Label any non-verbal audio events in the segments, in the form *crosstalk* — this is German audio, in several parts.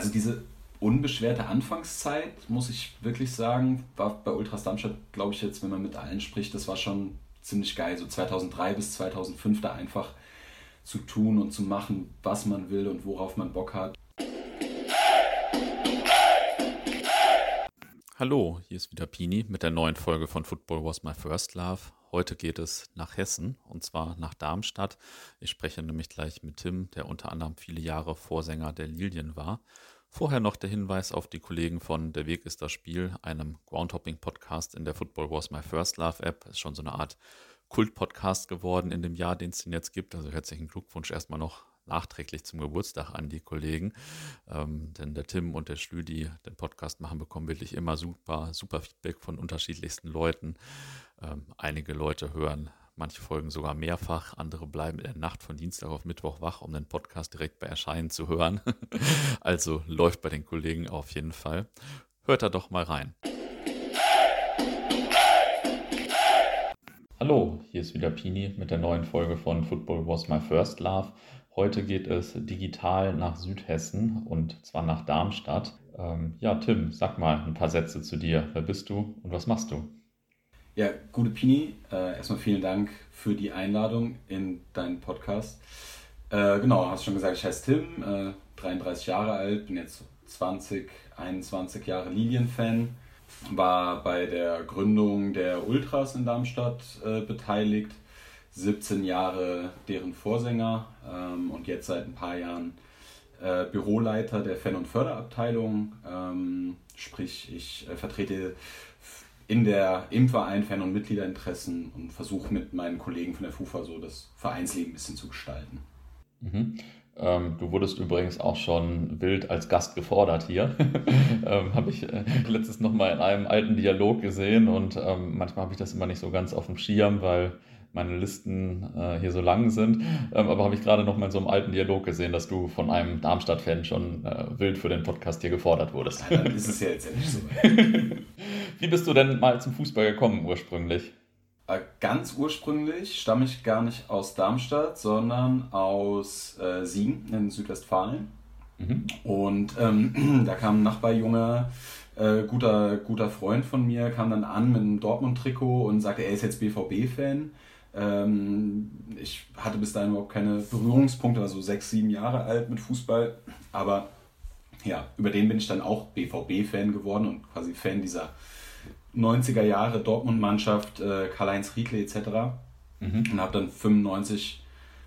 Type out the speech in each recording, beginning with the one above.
also diese unbeschwerte Anfangszeit, muss ich wirklich sagen, war bei Ultras Darmstadt, glaube ich jetzt, wenn man mit allen spricht, das war schon ziemlich geil. So 2003 bis 2005 da einfach zu tun und zu machen, was man will und worauf man Bock hat. Hallo, hier ist wieder Pini mit der neuen Folge von Football Was My First Love. Heute geht es nach Hessen und zwar nach Darmstadt. Ich spreche nämlich gleich mit Tim, der unter anderem viele Jahre Vorsänger der Lilien war Vorher noch der Hinweis auf die Kollegen von Der Weg ist das Spiel, einem Groundhopping-Podcast in der Football Was My First Love App. Ist schon so eine Art Kult-Podcast geworden in dem Jahr, den es den jetzt gibt. Also herzlichen Glückwunsch erstmal noch nachträglich zum Geburtstag an die Kollegen. Ähm, denn der Tim und der Schlü, die den Podcast machen, bekommen wirklich immer super, super Feedback von unterschiedlichsten Leuten. Ähm, einige Leute hören Manche folgen sogar mehrfach, andere bleiben in der Nacht von Dienstag auf Mittwoch wach, um den Podcast direkt bei Erscheinen zu hören. *laughs* also läuft bei den Kollegen auf jeden Fall. Hört da doch mal rein. Hallo, hier ist wieder Pini mit der neuen Folge von Football Was My First Love. Heute geht es digital nach Südhessen und zwar nach Darmstadt. Ähm, ja, Tim, sag mal ein paar Sätze zu dir. Wer bist du und was machst du? Ja, gute Pini, äh, erstmal vielen Dank für die Einladung in deinen Podcast. Äh, genau, hast schon gesagt, ich heiße Tim, äh, 33 Jahre alt, bin jetzt 20, 21 Jahre Lilien-Fan, war bei der Gründung der Ultras in Darmstadt äh, beteiligt, 17 Jahre deren Vorsänger ähm, und jetzt seit ein paar Jahren äh, Büroleiter der Fan- und Förderabteilung. Ähm, sprich, ich äh, vertrete in der, im Verein Fan- und Mitgliederinteressen und versuche mit meinen Kollegen von der FUFA so das Vereinsleben ein bisschen zu gestalten. Mhm. Ähm, du wurdest übrigens auch schon wild als Gast gefordert hier. *laughs* ähm, habe ich äh, letztes noch mal in einem alten Dialog gesehen und ähm, manchmal habe ich das immer nicht so ganz auf dem Schirm, weil meine Listen äh, hier so lang sind. Ähm, aber habe ich gerade noch mal in so einem alten Dialog gesehen, dass du von einem Darmstadt-Fan schon äh, wild für den Podcast hier gefordert wurdest. Ja, dann ist es ja jetzt nicht so. *laughs* Wie bist du denn mal zum Fußball gekommen ursprünglich? Äh, ganz ursprünglich stamme ich gar nicht aus Darmstadt, sondern aus äh, Siegen in Südwestfalen. Mhm. Und ähm, *clears throat* da kam ein Nachbarjunge, äh, guter, guter Freund von mir, kam dann an mit einem Dortmund-Trikot und sagte, er ist jetzt BVB-Fan. Ähm, ich hatte bis dahin überhaupt keine Berührungspunkte, also sechs, sieben Jahre alt mit Fußball. Aber ja, über den bin ich dann auch BVB-Fan geworden und quasi Fan dieser 90er Jahre Dortmund-Mannschaft, äh, Karl-Heinz Riedle etc. Mhm. Und habe dann 95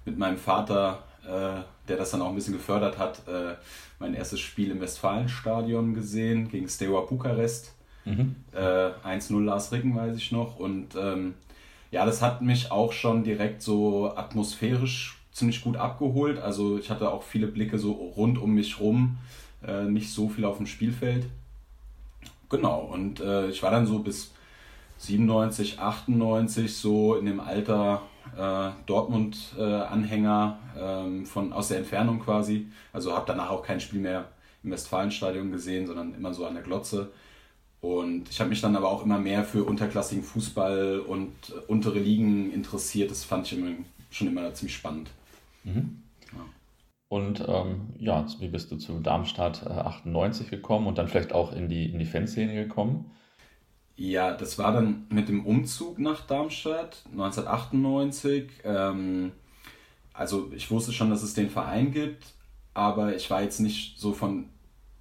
mit meinem Vater, äh, der das dann auch ein bisschen gefördert hat, äh, mein erstes Spiel im Westfalenstadion gesehen gegen Steaua Bukarest. Mhm. 1-0 äh, Lars Ricken, weiß ich noch. Und ähm, ja, das hat mich auch schon direkt so atmosphärisch ziemlich gut abgeholt. Also ich hatte auch viele Blicke so rund um mich rum, äh, nicht so viel auf dem Spielfeld. Genau, und äh, ich war dann so bis 97, 98 so in dem Alter äh, Dortmund-Anhänger ähm, aus der Entfernung quasi. Also habe danach auch kein Spiel mehr im Westfalenstadion gesehen, sondern immer so an der Glotze. Und ich habe mich dann aber auch immer mehr für unterklassigen Fußball und untere Ligen interessiert. Das fand ich immer, schon immer ziemlich spannend. Mhm. Ja. Und ähm, ja, wie bist du zu Darmstadt äh, 98 gekommen und dann vielleicht auch in die, in die Fanszene gekommen? Ja, das war dann mit dem Umzug nach Darmstadt 1998. Ähm, also ich wusste schon, dass es den Verein gibt, aber ich war jetzt nicht so von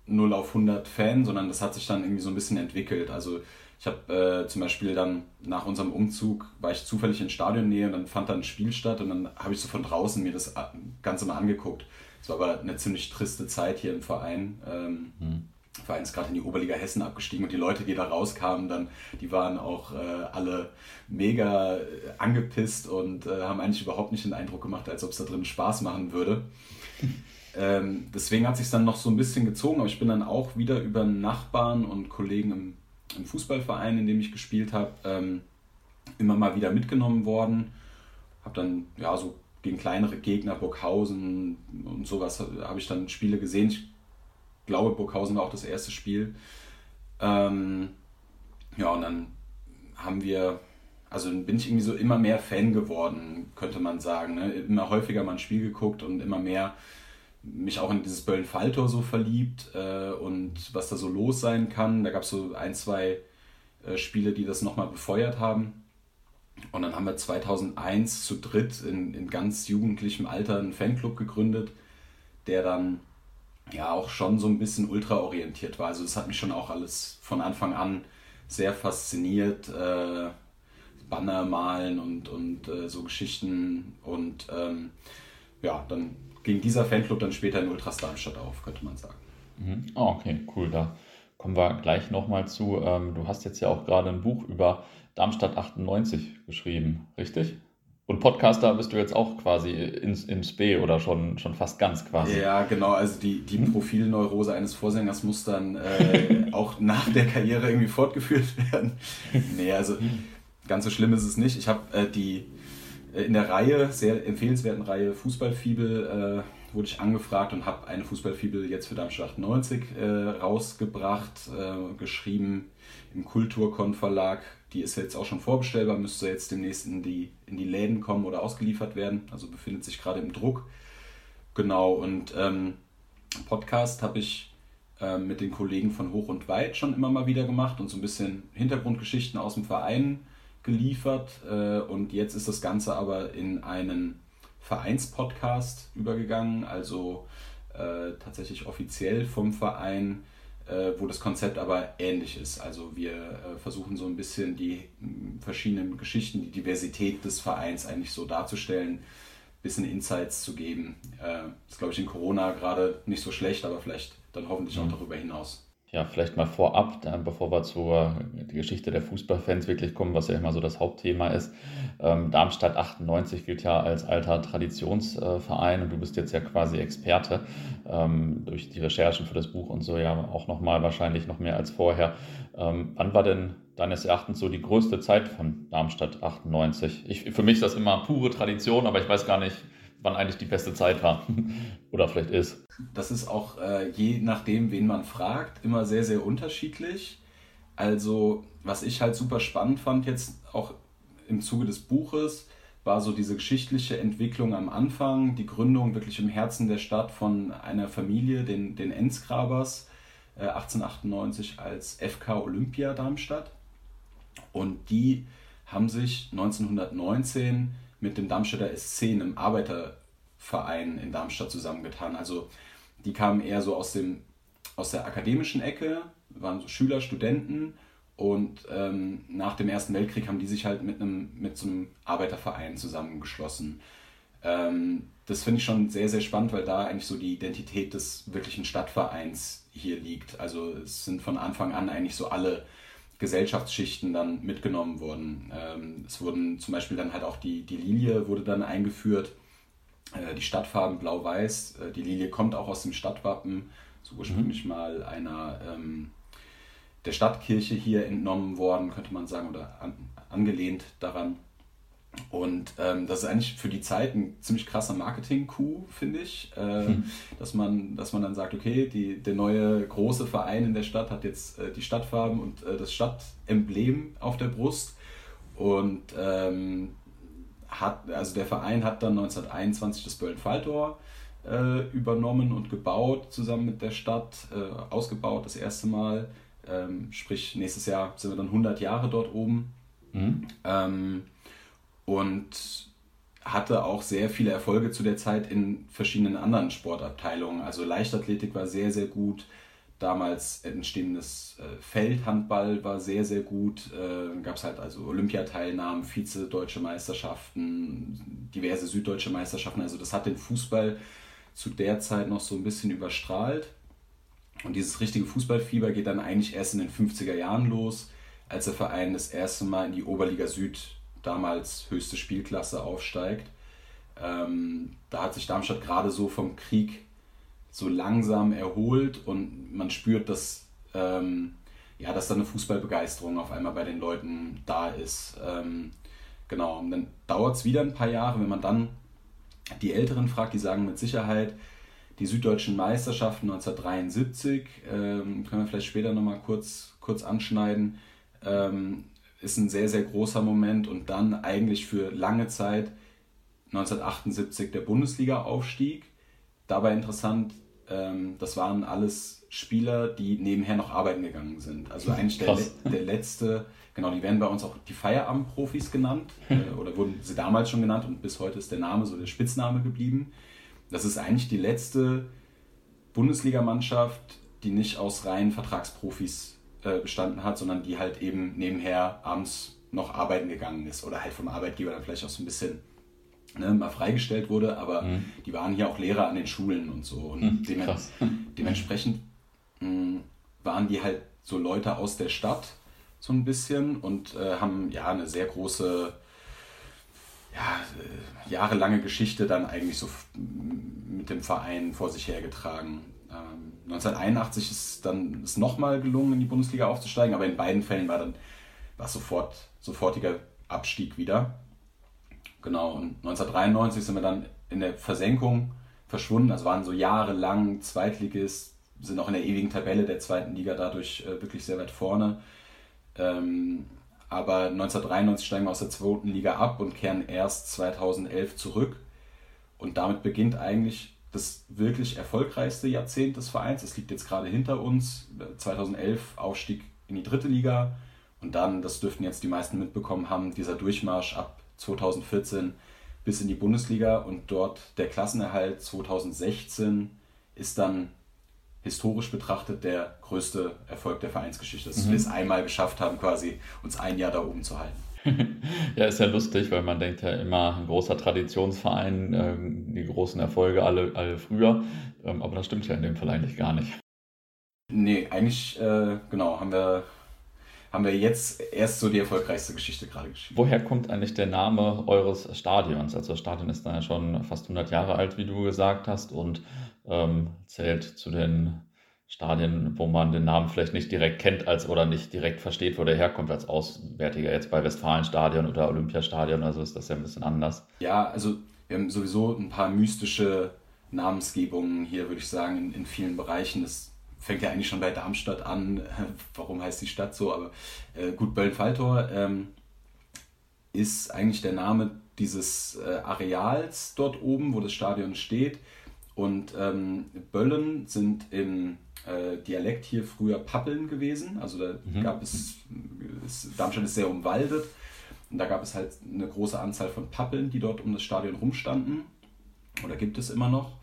0 auf 100 Fan, sondern das hat sich dann irgendwie so ein bisschen entwickelt. Also ich habe äh, zum Beispiel dann nach unserem Umzug, war ich zufällig in Stadionnähe und dann fand dann ein Spiel statt und dann habe ich so von draußen mir das Ganze mal angeguckt. Es war aber eine ziemlich triste Zeit hier im Verein. Ähm, mhm. Der Verein ist gerade in die Oberliga Hessen abgestiegen und die Leute, die da rauskamen, dann, die waren auch äh, alle mega äh, angepisst und äh, haben eigentlich überhaupt nicht den Eindruck gemacht, als ob es da drin Spaß machen würde. *laughs* Ähm, deswegen hat sich dann noch so ein bisschen gezogen, aber ich bin dann auch wieder über Nachbarn und Kollegen im, im Fußballverein, in dem ich gespielt habe, ähm, immer mal wieder mitgenommen worden. Habe dann ja so gegen kleinere Gegner, Burghausen und sowas, habe ich dann Spiele gesehen. Ich glaube, Burghausen war auch das erste Spiel. Ähm, ja, und dann haben wir, also bin ich irgendwie so immer mehr Fan geworden, könnte man sagen. Ne? Immer häufiger mal ein Spiel geguckt und immer mehr mich auch in dieses Böllen-Falltor so verliebt äh, und was da so los sein kann. Da gab es so ein, zwei äh, Spiele, die das nochmal befeuert haben. Und dann haben wir 2001 zu dritt in, in ganz jugendlichem Alter einen Fanclub gegründet, der dann ja auch schon so ein bisschen ultraorientiert war. Also das hat mich schon auch alles von Anfang an sehr fasziniert. Äh, Banner malen und, und äh, so Geschichten. Und ähm, ja, dann ging dieser Fanclub dann später in Ultras Darmstadt auf, könnte man sagen. Mhm. Oh, okay, cool. Da kommen wir gleich nochmal zu. Ähm, du hast jetzt ja auch gerade ein Buch über Darmstadt 98 geschrieben, richtig? Und Podcaster bist du jetzt auch quasi ins, ins B oder schon, schon fast ganz quasi. Ja, genau. Also die, die hm? Profilneurose eines Vorsängers muss dann äh, *laughs* auch nach der Karriere irgendwie fortgeführt werden. *laughs* Nee, also ganz so schlimm ist es nicht. Ich habe äh, die in der Reihe, sehr empfehlenswerten Reihe Fußballfibel, äh, wurde ich angefragt und habe eine Fußballfibel jetzt für Darmstadt 98 äh, rausgebracht, äh, geschrieben im Kulturkon Verlag die ist jetzt auch schon vorbestellbar, müsste jetzt demnächst in die, in die Läden kommen oder ausgeliefert werden. Also befindet sich gerade im Druck. Genau, und ähm, Podcast habe ich äh, mit den Kollegen von Hoch und Weit schon immer mal wieder gemacht und so ein bisschen Hintergrundgeschichten aus dem Verein geliefert. Äh, und jetzt ist das Ganze aber in einen Vereinspodcast übergegangen, also äh, tatsächlich offiziell vom Verein äh, wo das Konzept aber ähnlich ist. Also wir äh, versuchen so ein bisschen die verschiedenen Geschichten, die Diversität des Vereins eigentlich so darzustellen, ein bisschen Insights zu geben. Äh, ist, glaube ich, in Corona gerade nicht so schlecht, aber vielleicht dann hoffentlich auch mhm. darüber hinaus. Ja, vielleicht mal vorab, bevor wir zur Geschichte der Fußballfans wirklich kommen, was ja immer so das Hauptthema ist. Ähm, Darmstadt 98 gilt ja als alter Traditionsverein und du bist jetzt ja quasi Experte ähm, durch die Recherchen für das Buch und so ja auch nochmal wahrscheinlich noch mehr als vorher. Ähm, wann war denn deines Erachtens so die größte Zeit von Darmstadt 98? Ich, für mich ist das immer pure Tradition, aber ich weiß gar nicht, wann eigentlich die beste Zeit war *laughs* oder vielleicht ist. Das ist auch äh, je nachdem, wen man fragt, immer sehr, sehr unterschiedlich. Also, was ich halt super spannend fand, jetzt auch im Zuge des Buches, war so diese geschichtliche Entwicklung am Anfang, die Gründung wirklich im Herzen der Stadt von einer Familie, den, den Enzgrabers, äh, 1898 als FK Olympia Darmstadt. Und die haben sich 1919 mit dem Darmstädter SC, einem Arbeiterverein in Darmstadt, zusammengetan. Also die kamen eher so aus, dem, aus der akademischen Ecke, waren so Schüler, Studenten und ähm, nach dem Ersten Weltkrieg haben die sich halt mit, einem, mit so einem Arbeiterverein zusammengeschlossen. Ähm, das finde ich schon sehr, sehr spannend, weil da eigentlich so die Identität des wirklichen Stadtvereins hier liegt. Also es sind von Anfang an eigentlich so alle Gesellschaftsschichten dann mitgenommen wurden. Ähm, es wurden zum Beispiel dann halt auch die, die Lilie wurde dann eingeführt, äh, die Stadtfarben blau-weiß. Äh, die Lilie kommt auch aus dem Stadtwappen, so ursprünglich mhm. mal einer ähm, der Stadtkirche hier entnommen worden, könnte man sagen, oder an, angelehnt daran. Und ähm, das ist eigentlich für die Zeit ein ziemlich krasser Marketing-Coup, finde ich. Äh, hm. dass, man, dass man dann sagt, okay, die, der neue große Verein in der Stadt hat jetzt äh, die Stadtfarben und äh, das Stadtemblem auf der Brust. Und ähm, hat, also der Verein hat dann 1921 das Böllen-Falltor äh, übernommen und gebaut, zusammen mit der Stadt, äh, ausgebaut das erste Mal. Ähm, sprich, nächstes Jahr sind wir dann 100 Jahre dort oben. Mhm. Und hatte auch sehr viele Erfolge zu der Zeit in verschiedenen anderen Sportabteilungen. Also Leichtathletik war sehr, sehr gut. Damals entstehendes äh, Feldhandball war sehr, sehr gut. Äh, Gab es halt also Olympiateilnahmen, Vize-Deutsche Meisterschaften, diverse süddeutsche Meisterschaften. Also das hat den Fußball zu der Zeit noch so ein bisschen überstrahlt. Und dieses richtige Fußballfieber geht dann eigentlich erst in den 50er Jahren los, als der Verein das erste Mal in die Oberliga Süd damals höchste Spielklasse aufsteigt. Ähm, da hat sich Darmstadt gerade so vom Krieg so langsam erholt und man spürt, dass, ähm, ja, dass da eine Fußballbegeisterung auf einmal bei den Leuten da ist. Ähm, genau, und dann dauert es wieder ein paar Jahre, wenn man dann die Älteren fragt, die sagen mit Sicherheit, die süddeutschen Meisterschaften 1973, ähm, können wir vielleicht später nochmal kurz, kurz anschneiden, ähm, ist ein sehr, sehr großer Moment und dann eigentlich für lange Zeit 1978 der Bundesliga-Aufstieg. dabei interessant, ähm, das waren alles Spieler, die nebenher noch arbeiten gegangen sind. Also eigentlich der, der letzte, genau, die werden bei uns auch die Feierabendprofis genannt äh, oder wurden sie damals schon genannt und bis heute ist der Name so der Spitzname geblieben. Das ist eigentlich die letzte Bundesligamannschaft, die nicht aus reinen Vertragsprofis äh, bestanden hat, sondern die halt eben nebenher abends noch arbeiten gegangen ist oder halt vom Arbeitgeber dann vielleicht auch so ein bisschen ne, mal freigestellt wurde, aber mhm. die waren hier auch Lehrer an den Schulen und so. Und mhm, dem, *laughs* dementsprechend mh, hm, waren die halt so Leute aus der Stadt so ein bisschen und äh, haben ja eine sehr große, ja, äh, jahrelange Geschichte dann eigentlich so mit dem Verein vor sich hergetragen. Ähm, 1981 ist dann es nochmal gelungen, in die Bundesliga aufzusteigen, aber in beiden Fällen war dann war sofort, sofortiger Abstieg wieder. Genau, und 1993 sind wir dann in der Versenkung verschwunden. Also waren so jahrelang Zweitligist, sind auch in der ewigen Tabelle der zweiten Liga dadurch äh, wirklich sehr weit vorne. Ähm, aber 1993 steigen wir aus der zweiten Liga ab und kehren erst 2011 zurück. Und damit beginnt eigentlich das wirklich erfolgreichste Jahrzehnt des Vereins. Es liegt jetzt gerade hinter uns. 2011 Aufstieg in die dritte Liga. Und dann, das dürften jetzt die meisten mitbekommen haben, dieser Durchmarsch ab 2014 bis in die Bundesliga und dort der Klassenerhalt 2016 ist dann historisch betrachtet der größte Erfolg der Vereinsgeschichte, dass mhm. wir es einmal geschafft haben, quasi uns ein Jahr da oben zu halten. *laughs* ja, ist ja lustig, weil man denkt ja immer, ein großer Traditionsverein, ähm, die großen Erfolge alle, alle früher, ähm, aber das stimmt ja in dem Fall eigentlich gar nicht. Nee, eigentlich, äh, genau, haben wir haben wir jetzt erst so die erfolgreichste Geschichte gerade geschrieben. Woher kommt eigentlich der Name eures Stadions? Also das Stadion ist dann ja schon fast 100 Jahre alt, wie du gesagt hast, und ähm, zählt zu den Stadien, wo man den Namen vielleicht nicht direkt kennt als oder nicht direkt versteht, wo der herkommt als Auswärtiger. Jetzt bei Westfalenstadion oder Olympiastadion, also ist das ja ein bisschen anders. Ja, also wir haben sowieso ein paar mystische Namensgebungen hier, würde ich sagen, in, in vielen Bereichen. Das fängt ja eigentlich schon bei Darmstadt an. *laughs* Warum heißt die Stadt so? Aber äh, gut, Böllen-Falltor ähm, ist eigentlich der Name dieses äh, Areals dort oben, wo das Stadion steht. Und ähm, Böllen sind im äh, Dialekt hier früher Pappeln gewesen. Also da mhm. gab es, es, Darmstadt ist sehr umwaldet. Und da gab es halt eine große Anzahl von Pappeln, die dort um das Stadion rumstanden. Oder gibt es immer noch.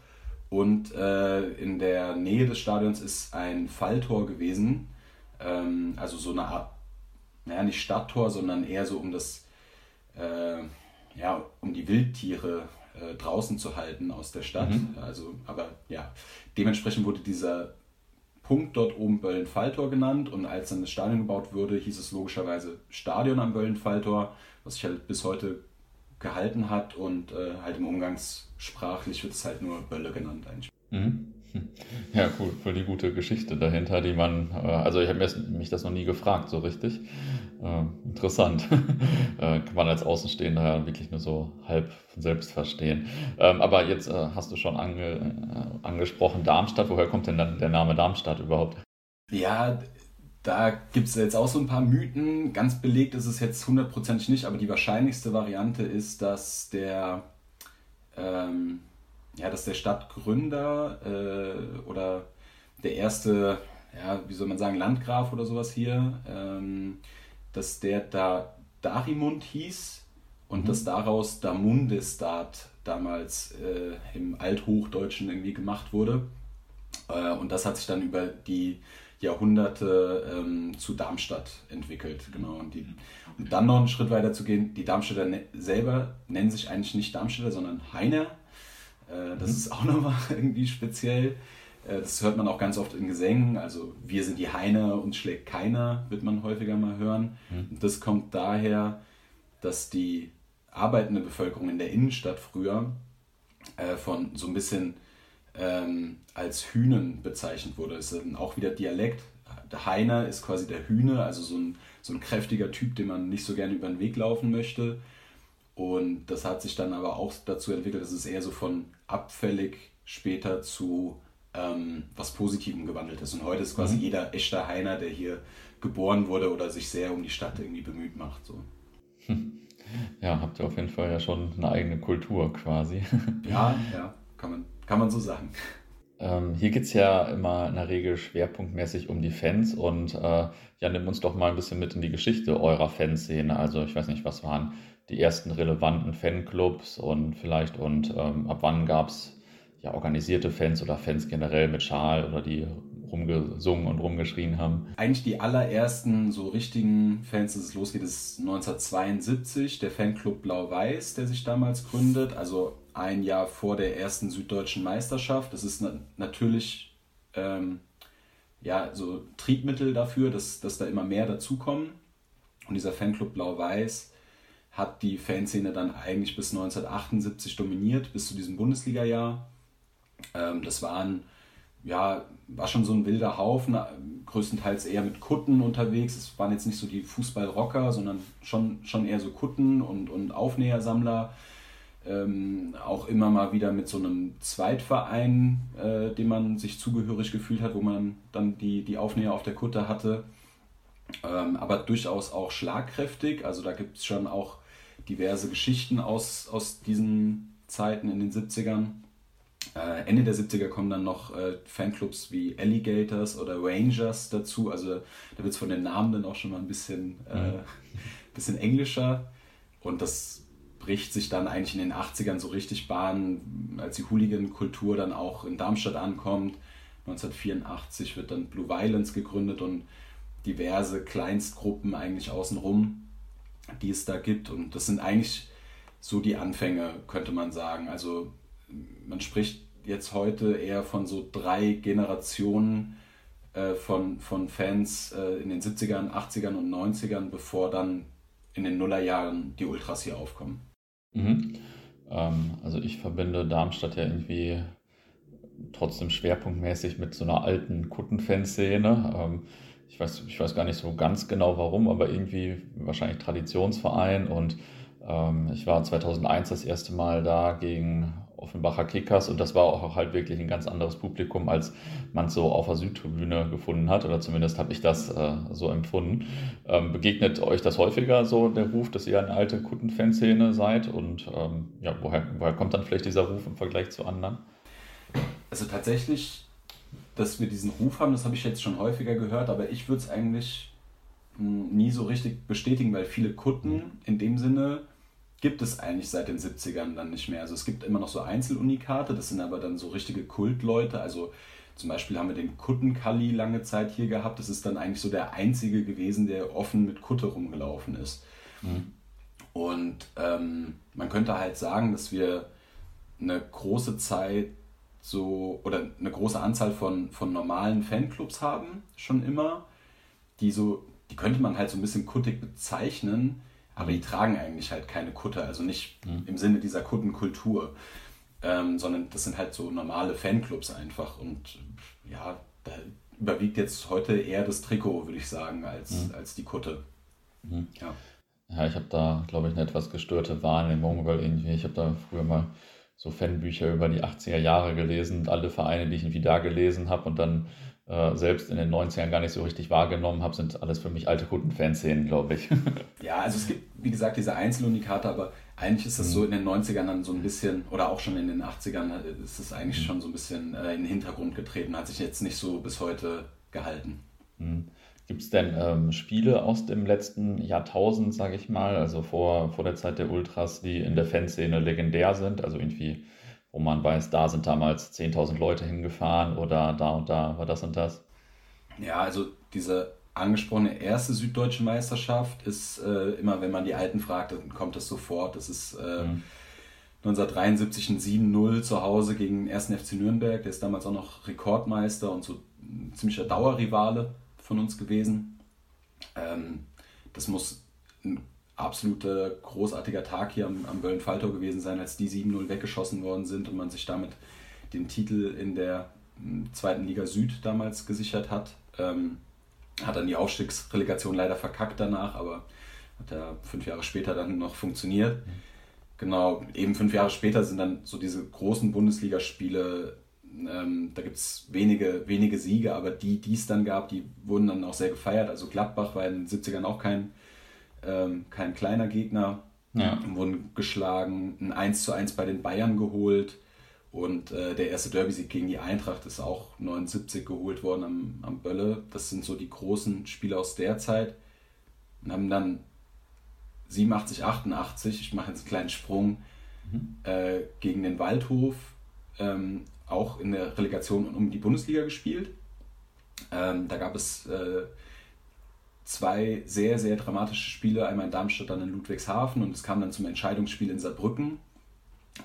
Und äh, in der Nähe des Stadions ist ein Falltor gewesen. Ähm, also so eine Art, naja, nicht Stadttor, sondern eher so um das, äh, ja, um die Wildtiere äh, draußen zu halten aus der Stadt. Mhm. Also, aber ja, dementsprechend wurde dieser Punkt dort oben Böllen-Falltor genannt und als dann das Stadion gebaut wurde, hieß es logischerweise Stadion am Böllen-Falltor, was sich halt bis heute gehalten hat und äh, halt im Umgangssprachlich wird es halt nur Bölle genannt eigentlich. Mhm. *laughs* Ja, cool, voll die gute Geschichte dahinter, die man, äh, also ich habe mich das noch nie gefragt, so richtig. Äh, interessant. *laughs* äh, kann man als Außenstehender ja wirklich nur so halb selbst verstehen. Ähm, aber jetzt äh, hast du schon ange, äh, angesprochen Darmstadt. Woher kommt denn dann der Name Darmstadt überhaupt? Ja, da gibt es jetzt auch so ein paar Mythen. Ganz belegt ist es jetzt hundertprozentig nicht, aber die wahrscheinlichste Variante ist, dass der, ähm, ja, dass der Stadtgründer äh, oder der erste, ja, wie soll man sagen, Landgraf oder sowas hier, ähm, dass der da Darimund hieß und mhm. dass daraus Damundestat damals äh, im Althochdeutschen irgendwie gemacht wurde. Äh, und das hat sich dann über die Jahrhunderte ähm, zu Darmstadt entwickelt. Genau. Und, die, und dann noch einen Schritt weiter zu gehen, die Darmstädter ne selber nennen sich eigentlich nicht Darmstädter, sondern Heiner. Äh, das mhm. ist auch nochmal *laughs* irgendwie speziell. Äh, das hört man auch ganz oft in Gesängen. Also wir sind die Heine, uns schlägt keiner, wird man häufiger mal hören. Mhm. Und das kommt daher, dass die arbeitende Bevölkerung in der Innenstadt früher äh, von so ein bisschen ähm, als Hühnen bezeichnet wurde. Das ist dann auch wieder Dialekt. Der Heiner ist quasi der Hühne, also so ein, so ein kräftiger Typ, den man nicht so gerne über den Weg laufen möchte. Und das hat sich dann aber auch dazu entwickelt, dass es eher so von abfällig später zu ähm, was Positivem gewandelt ist. Und heute ist quasi mhm. jeder echter Heiner, der hier geboren wurde oder sich sehr um die Stadt irgendwie bemüht macht. So. *laughs* Ja, habt ihr auf jeden Fall ja schon eine eigene Kultur quasi. *laughs* Ja, ja, kann man, kann man so sagen. Ähm, hier geht es ja immer in der Regel schwerpunktmäßig um die Fans und äh, ja, nimm uns doch mal ein bisschen mit in die Geschichte eurer Fanszene. Also ich weiß nicht, was waren die ersten relevanten Fanclubs und vielleicht und ähm, ab wann gab es ja organisierte Fans oder Fans generell mit Schal oder die rumgesungen und rumgeschrien haben. Eigentlich die allerersten so richtigen Fans, dass es losgeht, ist 1972, der Fanclub Blau-Weiß, der sich damals gründet. Also ein Jahr vor der ersten süddeutschen Meisterschaft. Das ist na natürlich ähm, ja, so Triebmittel dafür, dass, dass da immer mehr dazukommen. Und dieser Fanclub Blau-Weiß hat die Fanszene dann eigentlich bis 1978 dominiert, bis zu diesem Bundesliga-Jahr. Ähm, das waren, ja, war schon so ein wilder Haufen, größtenteils eher mit Kutten unterwegs. Es waren jetzt nicht so die Fußballrocker, sondern schon, schon eher so Kutten und, und Aufnähersammler ähm, auch immer mal wieder mit so einem Zweitverein, äh, dem man sich zugehörig gefühlt hat, wo man dann die, die Aufnäher auf der Kutte hatte. Ähm, aber durchaus auch schlagkräftig. Also da gibt es schon auch diverse Geschichten aus, aus diesen Zeiten in den 70ern. Äh, Ende der 70er kommen dann noch äh, Fanclubs wie Alligators oder Rangers dazu. Also da wird es von den Namen dann auch schon mal ein bisschen, äh, mhm. *laughs* bisschen englischer. Und das bricht sich dann eigentlich in den 80ern so richtig Bahn, als die Hooligan-Kultur dann auch in Darmstadt ankommt. 1984 wird dann Blue Violence gegründet und diverse Kleinstgruppen eigentlich außenrum, die es da gibt. Und das sind eigentlich so die Anfänge, könnte man sagen. Also man spricht jetzt heute eher von so drei Generationen äh, von, von Fans äh, in den 70ern, 80ern und 90ern, bevor dann in den Nullerjahren die Ultras hier aufkommen. Mhm. Ähm, also ich verbinde Darmstadt ja irgendwie trotzdem schwerpunktmäßig mit so einer alten Kuttenfanszene. Ähm, ich, weiß, ich weiß gar nicht so ganz genau warum, aber irgendwie wahrscheinlich Traditionsverein und ich war 2001 das erste Mal da gegen Offenbacher Kickers und das war auch halt wirklich ein ganz anderes Publikum, als man es so auf der Südtribüne gefunden hat oder zumindest habe ich das äh, so empfunden. Ähm, begegnet euch das häufiger so der Ruf, dass ihr eine alte Kuttenfanszene seid und ähm, ja, woher, woher kommt dann vielleicht dieser Ruf im Vergleich zu anderen? Also tatsächlich, dass wir diesen Ruf haben, das habe ich jetzt schon häufiger gehört, aber ich würde es eigentlich hm, nie so richtig bestätigen, weil viele Kutten in dem Sinne gibt es eigentlich seit den 70ern dann nicht mehr. Also es gibt immer noch so Einzelunikate, das sind aber dann so richtige Kultleute. Also zum Beispiel haben wir den Kuttenkalli lange Zeit hier gehabt. Das ist dann eigentlich so der einzige gewesen, der offen mit Kutte rumgelaufen ist. Mhm. Und ähm, man könnte halt sagen, dass wir eine große Zeit so oder eine große Anzahl von, von normalen Fanclubs haben, schon immer, die so, die könnte man halt so ein bisschen kuttig bezeichnen, aber die tragen eigentlich halt keine Kutte, also nicht mhm. im Sinne dieser Kuttenkultur, ähm, sondern das sind halt so normale Fanclubs einfach. Und ja, da überwiegt jetzt heute eher das Trikot, würde ich sagen, als, mhm. als die Kutte. Mhm. Ja. ja, ich habe da, glaube ich, eine etwas gestörte Wahrnehmung, weil irgendwie, ich habe da früher mal so Fanbücher über die 80er Jahre gelesen und alle Vereine, die ich irgendwie da gelesen habe und dann äh, selbst in den 90ern gar nicht so richtig wahrgenommen habe, sind alles für mich alte Kunden-Fanszenen, glaube ich. *laughs* ja, also es gibt, wie gesagt, diese Einzelunikate, aber eigentlich ist das mhm. so in den 90ern dann so ein bisschen, oder auch schon in den 80ern, äh, ist es eigentlich mhm. schon so ein bisschen äh, in den Hintergrund getreten, hat sich jetzt nicht so bis heute gehalten. Mhm. Gibt es denn ähm, Spiele aus dem letzten Jahrtausend, sage ich mal, also vor, vor der Zeit der Ultras, die in der Fanszene legendär sind? Also irgendwie wo man weiß, da sind damals 10.000 Leute hingefahren oder da und da war das und das? Ja, also diese angesprochene erste süddeutsche Meisterschaft ist äh, immer, wenn man die Alten fragt, dann kommt das sofort. Das ist äh, mhm. 1973 ein 7-0 zu Hause gegen den 1. FC Nürnberg. Der ist damals auch noch Rekordmeister und so ein ziemlicher Dauerrivale von uns gewesen. Ähm, das muss ein absoluter großartiger Tag hier am, am Böllen-Falltor gewesen sein, als die 7-0 weggeschossen worden sind und man sich damit den Titel in der hm, zweiten Liga Süd damals gesichert hat. Ähm, hat dann die Aufstiegsrelegation leider verkackt danach, aber hat ja fünf Jahre später dann noch funktioniert. Mhm. Genau, eben fünf Jahre später sind dann so diese großen Bundesligaspiele, ähm, da gibt es wenige, wenige Siege, aber die, die es dann gab, die wurden dann auch sehr gefeiert. Also Gladbach war in den 70ern auch kein ähm, kein kleiner Gegner. Ja. Wurden geschlagen, ein 1 zu 1 bei den Bayern geholt Und äh, der erste Derby-Sieg gegen die Eintracht ist auch 79 geholt worden am, am Bölle. Das sind so die großen Spiele aus der Zeit. Und haben dann 87, 88, ich mache jetzt einen kleinen Sprung, mhm. äh, gegen den Waldhof ähm, auch in der Relegation um die Bundesliga gespielt. Ähm, da gab es äh, zwei sehr, sehr dramatische Spiele, einmal in Darmstadt, dann in Ludwigshafen und es kam dann zum Entscheidungsspiel in Saarbrücken.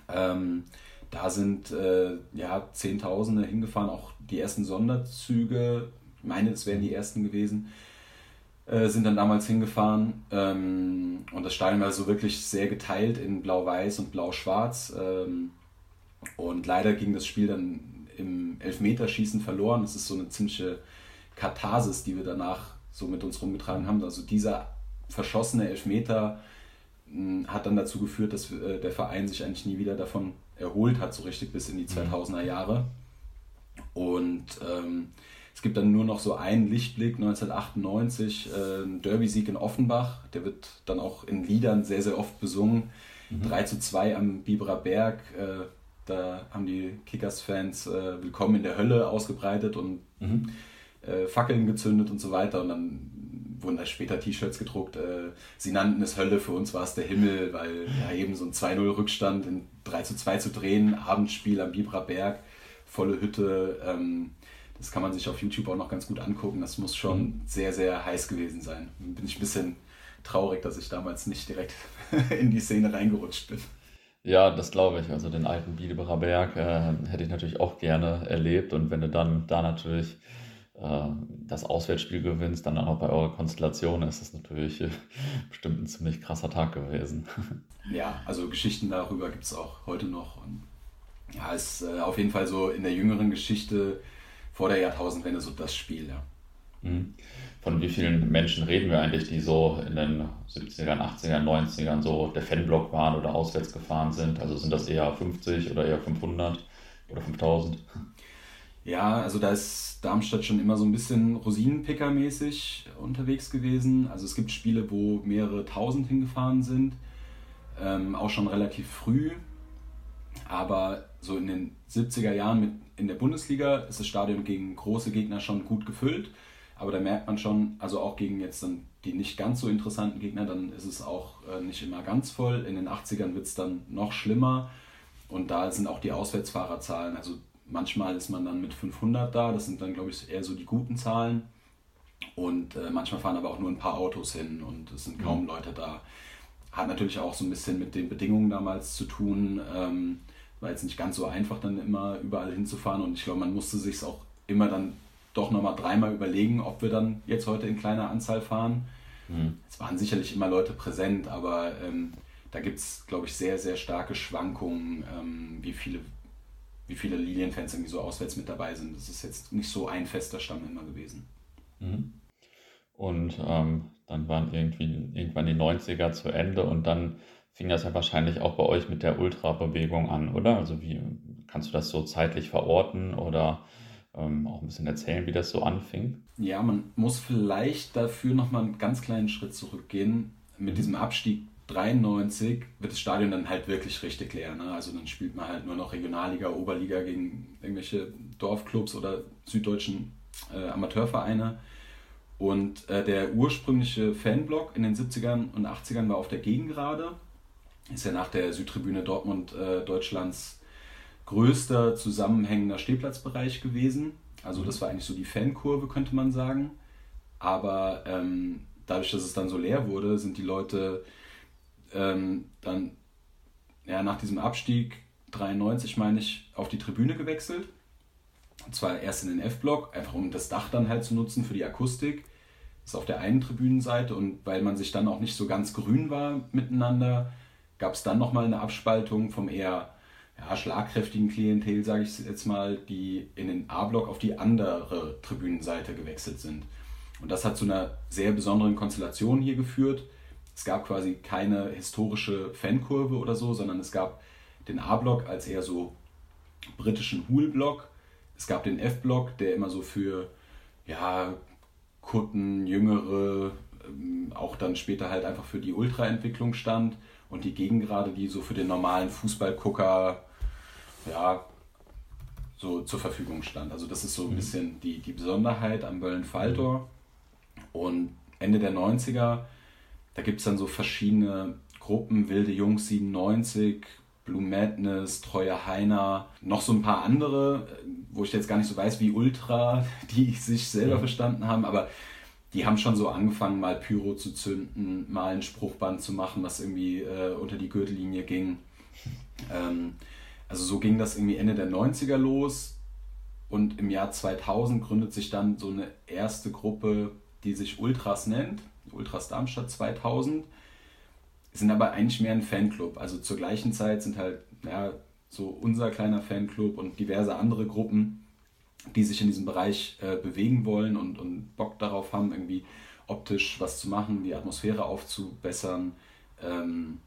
Ähm, da sind äh, ja, Zehntausende hingefahren, auch die ersten Sonderzüge, ich meine, es wären die ersten gewesen, äh, sind dann damals hingefahren. Ähm, und das Stadion war so wirklich sehr geteilt in Blau-Weiß und Blau-Schwarz. Ähm, und leider ging das Spiel dann im Elfmeterschießen verloren. Das ist so eine ziemliche Katharsis, die wir danach so mit uns rumgetragen haben. Also dieser verschossene Elfmeter hm, hat dann dazu geführt, dass äh, der Verein sich eigentlich nie wieder davon erholt hat, so richtig bis in die 2000er mhm. Jahre. Und ähm, es gibt dann nur noch so einen Lichtblick, 1998, äh, ein Derby-Sieg in Offenbach. Der wird dann auch in Liedern sehr, sehr oft besungen. Mhm. 3 zu 2 am Biberer Berg. Äh, da haben die Kickers-Fans äh, Willkommen in der Hölle ausgebreitet und mhm. Äh, Fackeln gezündet und so weiter. Und dann wurden da später T-Shirts gedruckt. Äh, sie nannten es Hölle, für uns war es der Himmel, weil ja eben so ein 2-0-Rückstand in 3 zu 2 zu drehen, Abendspiel am Bibra Berg, volle Hütte. Ähm, das kann man sich auf YouTube auch noch ganz gut angucken. Das muss schon mhm. sehr, sehr heiß gewesen sein. Bin ich ein bisschen traurig, dass ich damals nicht direkt *laughs* in die Szene reingerutscht bin. Ja, das glaube ich. Also den alten Bielebacher Berg äh, hätte ich natürlich auch gerne erlebt. Und wenn du dann da natürlich äh, das Auswärtsspiel gewinnst, dann auch bei eurer Konstellation, ist das natürlich äh, *laughs* bestimmt ein ziemlich krasser Tag gewesen. *laughs* Ja, also Geschichten darüber gibt es auch heute noch. Und ja, ist äh, auf jeden Fall so in der jüngeren Geschichte vor der Jahrtausendwende so das Spiel, ja. Mhm. Von wie vielen Menschen reden wir eigentlich, die so in den 70ern, 80ern, 90ern so der Fanblock waren oder auswärts gefahren sind? Also sind das eher 50 oder eher 500 oder 5000? Ja, also da ist Darmstadt schon immer so ein bisschen Rosinenpicker-mäßig unterwegs gewesen. Also es gibt Spiele, wo mehrere tausend hingefahren sind, ähm, auch schon relativ früh. Aber so in den 70er Jahren mit, in der Bundesliga ist das Stadion gegen große Gegner schon gut gefüllt. Aber da merkt man schon, also auch gegen jetzt dann die nicht ganz so interessanten Gegner, dann ist es auch äh, nicht immer ganz voll. In den 80ern wird es dann noch schlimmer. Und da sind auch die Auswärtsfahrerzahlen, also Manchmal ist man dann mit 500 da, das sind dann, glaube ich, eher so die guten Zahlen. Und äh, manchmal fahren aber auch nur ein paar Autos hin und es sind kaum mhm. Leute da. Hat natürlich auch so ein bisschen mit den Bedingungen damals zu tun. Ähm, war jetzt nicht ganz so einfach, dann immer überall hinzufahren. Und ich glaube, man musste sich auch immer dann doch nochmal dreimal überlegen, ob wir dann jetzt heute in kleiner Anzahl fahren. Mhm. Es waren sicherlich immer Leute präsent, aber ähm, da gibt es, glaube ich, sehr, sehr starke Schwankungen, ähm, wie viele wie viele Lilienfans irgendwie so auswärts mit dabei sind. Das ist jetzt nicht so ein fester Stamm immer gewesen. Mhm. Und ähm, dann waren irgendwie irgendwann die 90er zu Ende und dann fing das ja wahrscheinlich auch bei euch mit der Ultra-Bewegung an, oder? Also wie kannst du das so zeitlich verorten oder ähm, auch ein bisschen erzählen, wie das so anfing? Ja, man muss vielleicht dafür nochmal einen ganz kleinen Schritt zurückgehen. Mit mhm. diesem Abstieg 93 wird das Stadion dann halt wirklich richtig leer. Ne? Also dann spielt man halt nur noch Regionalliga, Oberliga gegen irgendwelche Dorfclubs oder süddeutschen äh, Amateurvereine. Und äh, der ursprüngliche Fanblock in den 70ern und 80ern war auf der Gegengrade. Ist ja nach der Südtribüne Dortmund äh, Deutschlands größter zusammenhängender Stehplatzbereich gewesen. Also das war eigentlich so die Fankurve, könnte man sagen. Aber ähm, dadurch, dass es dann so leer wurde, sind die Leute ähm, dann ja, nach diesem Abstieg 93, meine ich, auf die Tribüne gewechselt. Und zwar erst in den F-Block, einfach um das Dach dann halt zu nutzen für die Akustik. Das ist auf der einen Tribünenseite und weil man sich dann auch nicht so ganz grün war miteinander, gab es dann nochmal eine Abspaltung vom eher ja, schlagkräftigen Klientel, sage ich jetzt mal, die in den A-Block auf die andere Tribünenseite gewechselt sind. Und das hat zu einer sehr besonderen Konstellation hier geführt. Es gab quasi keine historische Fankurve oder so, sondern es gab den A-Block als eher so britischen Hool-Block. Es gab den F-Block, der immer so für ja, Kutten, Jüngere, ähm, auch dann später halt einfach für die Ultra-Entwicklung stand. Und die Gegengrade, die so für den normalen Fußballgucker ja, so zur Verfügung stand. Also das ist so ein mhm. bisschen die, die Besonderheit am Böllen-Faltor. Und Ende der 90er, da gibt es dann so verschiedene Gruppen, Wilde Jungs 97, Blue Madness, Treue Heiner, noch so ein paar andere, wo ich jetzt gar nicht so weiß, wie Ultra, *laughs* die sich selber mhm. verstanden haben, aber die haben schon so angefangen, mal Pyro zu zünden, mal ein Spruchband zu machen, was irgendwie äh, unter die Gürtellinie ging. Ähm, also so ging das irgendwie Ende der 90er los und im Jahr 2000 gründet sich dann so eine erste Gruppe, die sich Ultras nennt, Ultras Darmstadt 2000, sind aber eigentlich mehr ein Fanclub. Also zur gleichen Zeit sind halt ja, so unser kleiner Fanclub und diverse andere Gruppen, die sich in diesem Bereich äh, bewegen wollen und, und Bock darauf haben, irgendwie optisch was zu machen, die Atmosphäre aufzubessern, ähm,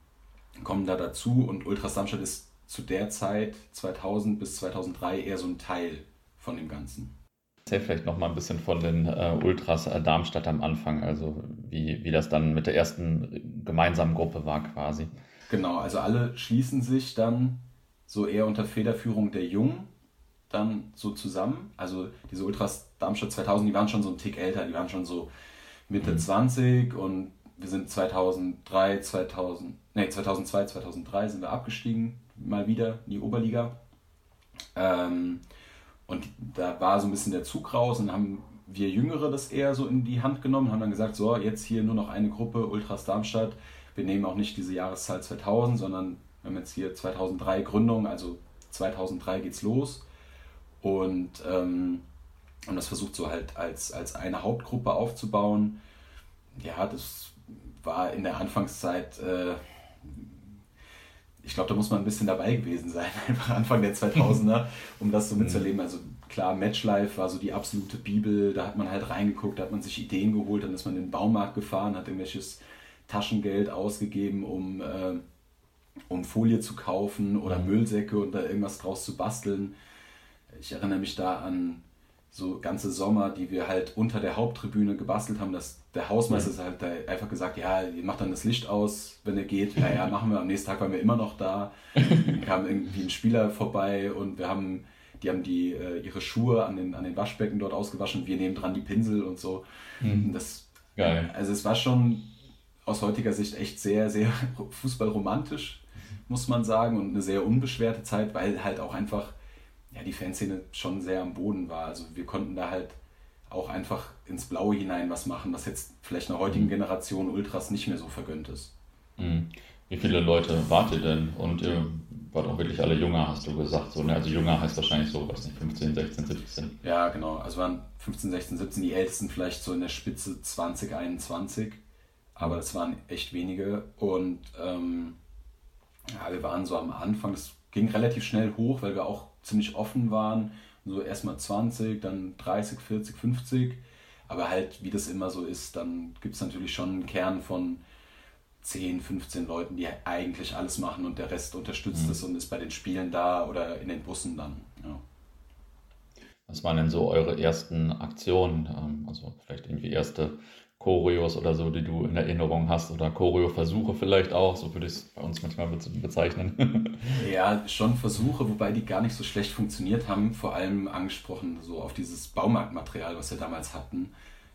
kommen da dazu und Ultras Darmstadt ist zu der Zeit 2000 bis 2003 eher so ein Teil von dem Ganzen. Erzähl vielleicht noch mal ein bisschen von den äh, Ultras äh, Darmstadt am Anfang, also wie, wie das dann mit der ersten gemeinsamen Gruppe war quasi. Genau, also alle schließen sich dann so eher unter Federführung der Jungen dann so zusammen. Also diese Ultras Darmstadt 2000, die waren schon so ein Tick älter, die waren schon so Mitte mhm. 20 und wir sind 2003, 2000, nee, 2002, 2003 sind wir abgestiegen, mal wieder in die Oberliga. Ähm, und da war so ein bisschen der Zug raus und haben wir Jüngere das eher so in die Hand genommen, haben dann gesagt, so, jetzt hier nur noch eine Gruppe, Ultras Darmstadt. Wir nehmen auch nicht diese Jahreszahl 2000, sondern wir haben jetzt hier 2003 Gründung, also 2003 geht's los. Und, ähm, und das versucht so halt als, als eine Hauptgruppe aufzubauen. Ja, das war in der Anfangszeit, äh, ich glaube, da muss man ein bisschen dabei gewesen sein, *laughs* einfach Anfang der 2000er, um das so mhm. mitzuerleben. Also klar, Matchlife war so die absolute Bibel, da hat man halt reingeguckt, da hat man sich Ideen geholt, dann ist man in den Baumarkt gefahren, hat irgendwelches Taschengeld ausgegeben, um, äh, um Folie zu kaufen oder mhm. Müllsäcke und da irgendwas draus zu basteln. Ich erinnere mich da an so ganze Sommer, die wir halt unter der Haupttribüne gebastelt haben, dass der Hausmeister mhm. halt da einfach gesagt, ja, ihr macht dann das Licht aus, wenn er geht. Ja, ja, machen wir. Am nächsten Tag waren wir immer noch da. Dann kam irgendwie ein Spieler vorbei und wir haben, die haben die äh, ihre Schuhe an den, an den Waschbecken dort ausgewaschen. Wir nehmen dran die Pinsel und so. Mhm. Das, Geil. Also es war schon aus heutiger Sicht echt sehr, sehr *laughs* fußballromantisch, muss man sagen, und eine sehr unbeschwerte Zeit, weil halt auch einfach ja, die Fanszene schon sehr am Boden war. Also wir konnten da halt auch einfach ins Blaue hinein was machen, was jetzt vielleicht einer heutigen mhm. Generation Ultras nicht mehr so vergönnt ist. Mhm. Wie viele Leute wart ihr denn? Und ihr wart auch wirklich alle jünger, hast du gesagt. So, ne? Also jünger heißt wahrscheinlich so, was nicht, 15, 16, 17. Ja, genau. Also waren 15, 16, 17, die ältesten vielleicht so in der Spitze 20, 21. Aber das waren echt wenige. Und ähm, ja, wir waren so am Anfang, das ging relativ schnell hoch, weil wir auch ziemlich offen waren. So erstmal 20, dann 30, 40, 50. Aber halt, wie das immer so ist, dann gibt es natürlich schon einen Kern von 10, 15 Leuten, die eigentlich alles machen und der Rest unterstützt mhm. es und ist bei den Spielen da oder in den Bussen dann. Ja. Was waren denn so eure ersten Aktionen? Ähm, also vielleicht irgendwie erste Choreos oder so, die du in Erinnerung hast oder Choreo-Versuche vielleicht auch, so würde ich es bei uns manchmal bezeichnen. *laughs* ja, schon Versuche, wobei die gar nicht so schlecht funktioniert haben, vor allem angesprochen so auf dieses Baumarktmaterial, was wir damals hatten.